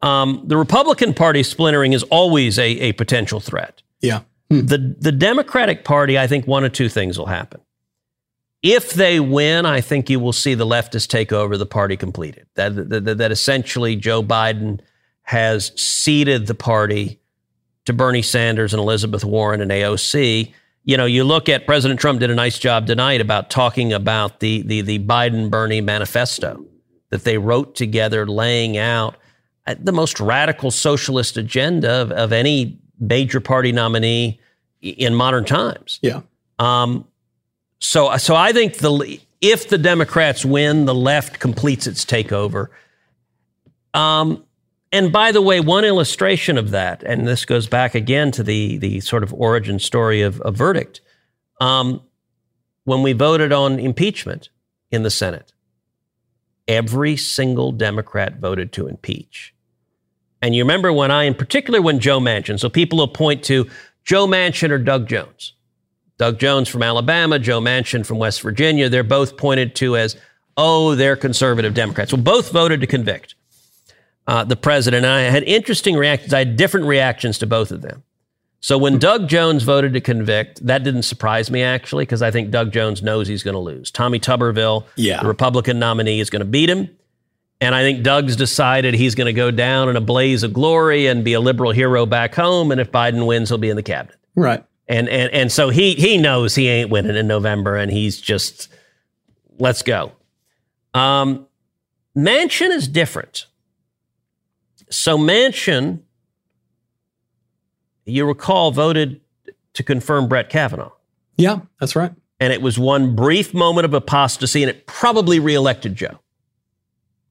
Um, the Republican Party splintering is always a, a potential threat. yeah. The, the Democratic Party, I think one of two things will happen. If they win, I think you will see the leftists take over the party completed. That, that, that essentially Joe Biden has ceded the party to Bernie Sanders and Elizabeth Warren and AOC. You know, you look at President Trump did a nice job tonight about talking about the the the Biden Bernie manifesto that they wrote together, laying out uh, the most radical socialist agenda of, of any major party nominee in modern times. Yeah. Um, so, so I think the if the Democrats win, the left completes its takeover. Um, and by the way, one illustration of that, and this goes back again to the the sort of origin story of a verdict. Um, when we voted on impeachment in the Senate, every single Democrat voted to impeach. And you remember when I, in particular, when Joe Manchin, so people will point to Joe Manchin or Doug Jones. Doug Jones from Alabama, Joe Manchin from West Virginia, they're both pointed to as, oh, they're conservative Democrats. Well, both voted to convict uh, the president. And I had interesting reactions. I had different reactions to both of them. So when Doug Jones voted to convict, that didn't surprise me actually, because I think Doug Jones knows he's going to lose. Tommy Tuberville, Yeah. the Republican nominee, is going to beat him. And I think Doug's decided he's going to go down in a blaze of glory and be a liberal hero back home. And if Biden wins, he'll be in the cabinet. Right. And and and so he he knows he ain't winning in November, and he's just let's go. Um, Manchin is different. So Manchin, you recall, voted to confirm Brett Kavanaugh. Yeah, that's right. And it was one brief moment of apostasy, and it probably reelected Joe.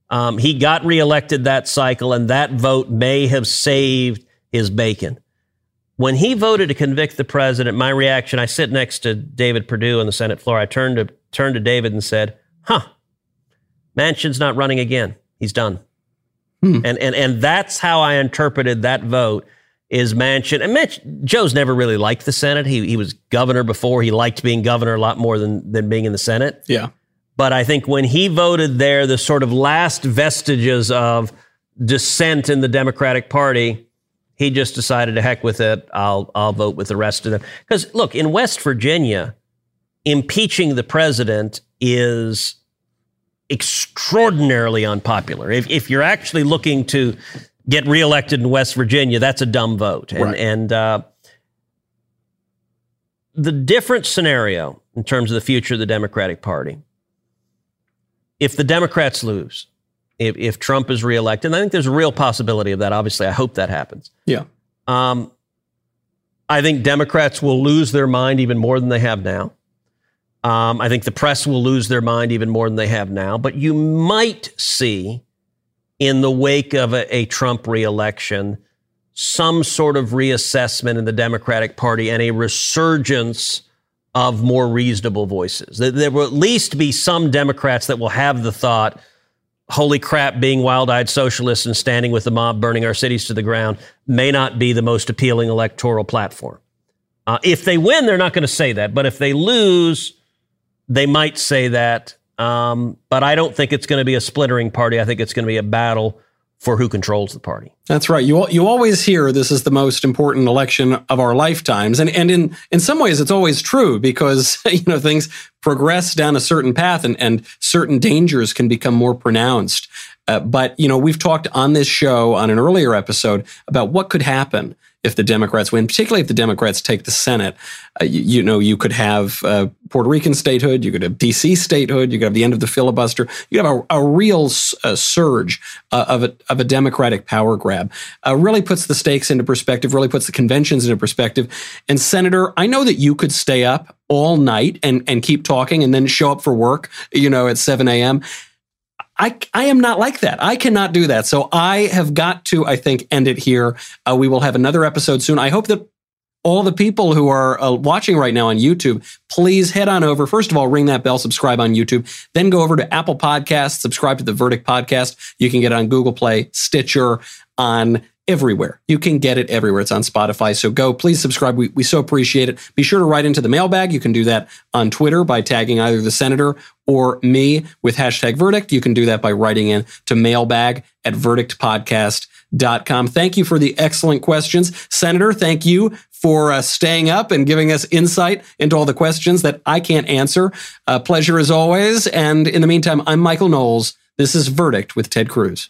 Um, he got reelected that cycle, and that vote may have saved his bacon. When he voted to convict the president, my reaction, I sit next to David Perdue on the Senate floor. I turned to turned to David and said, Huh, Manchin's not running again. He's done. Hmm. And, and, and that's how I interpreted that vote is Manchin. And Mitch, Joe's never really liked the Senate. He, he was governor before. He liked being governor a lot more than, than being in the Senate. Yeah. But I think when he voted there, the sort of last vestiges of dissent in the Democratic Party, he just decided to heck with it. I'll, I'll vote with the rest of them. Because look, in West Virginia, impeaching the president is extraordinarily unpopular. If, if you're actually looking to get reelected in West Virginia, that's a dumb vote. And, right. and uh, the different scenario in terms of the future of the Democratic Party, if the Democrats lose, if, if Trump is reelected, and I think there's a real possibility of that. Obviously, I hope that happens. Yeah. Um, I think Democrats will lose their mind even more than they have now. Um, I think the press will lose their mind even more than they have now. But you might see, in the wake of a, a Trump reelection, some sort of reassessment in the Democratic Party and a resurgence of more reasonable voices. There, there will at least be some Democrats that will have the thought, holy crap, being wild eyed socialists and standing with the mob burning our cities to the ground may not be the most appealing electoral platform. Uh, if they win, they're not going to say that. But if they lose, they might say that. Um, but I don't think it's going to be a splintering party. I think it's going to be a battle for who controls the party. That's right. You you always hear this is the most important election of our lifetimes, and and in in some ways it's always true because you know things progress down a certain path, and and certain dangers can become more pronounced. Uh, but you know we've talked on this show on an earlier episode about what could happen if the Democrats win, particularly if the Democrats take the Senate. Uh, you, you, know, you could have uh, Puerto Rican statehood, you could have DC statehood, you could have the end of the filibuster, you have a, a real surge uh, of, a, of a Democratic power grab. Uh, really puts the stakes into perspective, really puts the conventions into perspective. And Senator, I know that you could stay up all night and, and keep talking and then show up for work, you know, at 7 a.m. I, I am not like that. I cannot do that. So I have got to, I think, end it here. Uh, we will have another episode soon. I hope that all the people who are uh, watching right now on YouTube, please head on over. First of all, ring that bell, subscribe on YouTube, then go over to Apple Podcasts, subscribe to the Verdict Podcast. You can get it on Google Play, Stitcher, on everywhere. You can get it everywhere. It's on Spotify. So go, please subscribe. We, we so appreciate it. Be sure to write into the mailbag. You can do that on Twitter by tagging either the senator or me with hashtag verdict. You can do that by writing in to mailbag at verdictpodcast.com. Thank you for the excellent questions. Senator, thank you for uh, staying up and giving us insight into all the questions that I can't answer. Uh, pleasure as always. And in the meantime, I'm Michael Knowles. This is Verdict with Ted Cruz.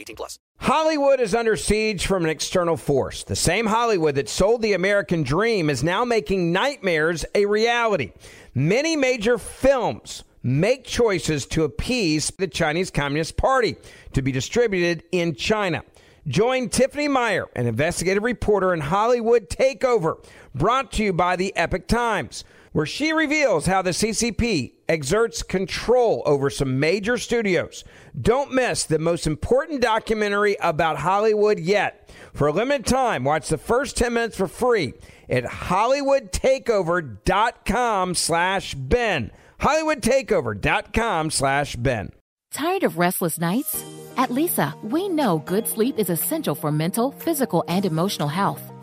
18 plus. Hollywood is under siege from an external force. The same Hollywood that sold the American dream is now making nightmares a reality. Many major films make choices to appease the Chinese Communist Party to be distributed in China. Join Tiffany Meier, an investigative reporter in Hollywood Takeover, brought to you by the Epoch Times. Where she reveals how the CCP exerts control over some major studios. Don't miss the most important documentary about Hollywood yet. For a limited time, watch the first 10 minutes for free at hollywoodtakeover.com slash Ben. hollywoodtakeover.com slash Ben. Tired of restless nights? At Leesa, we know good sleep is essential for mental, physical, and emotional health.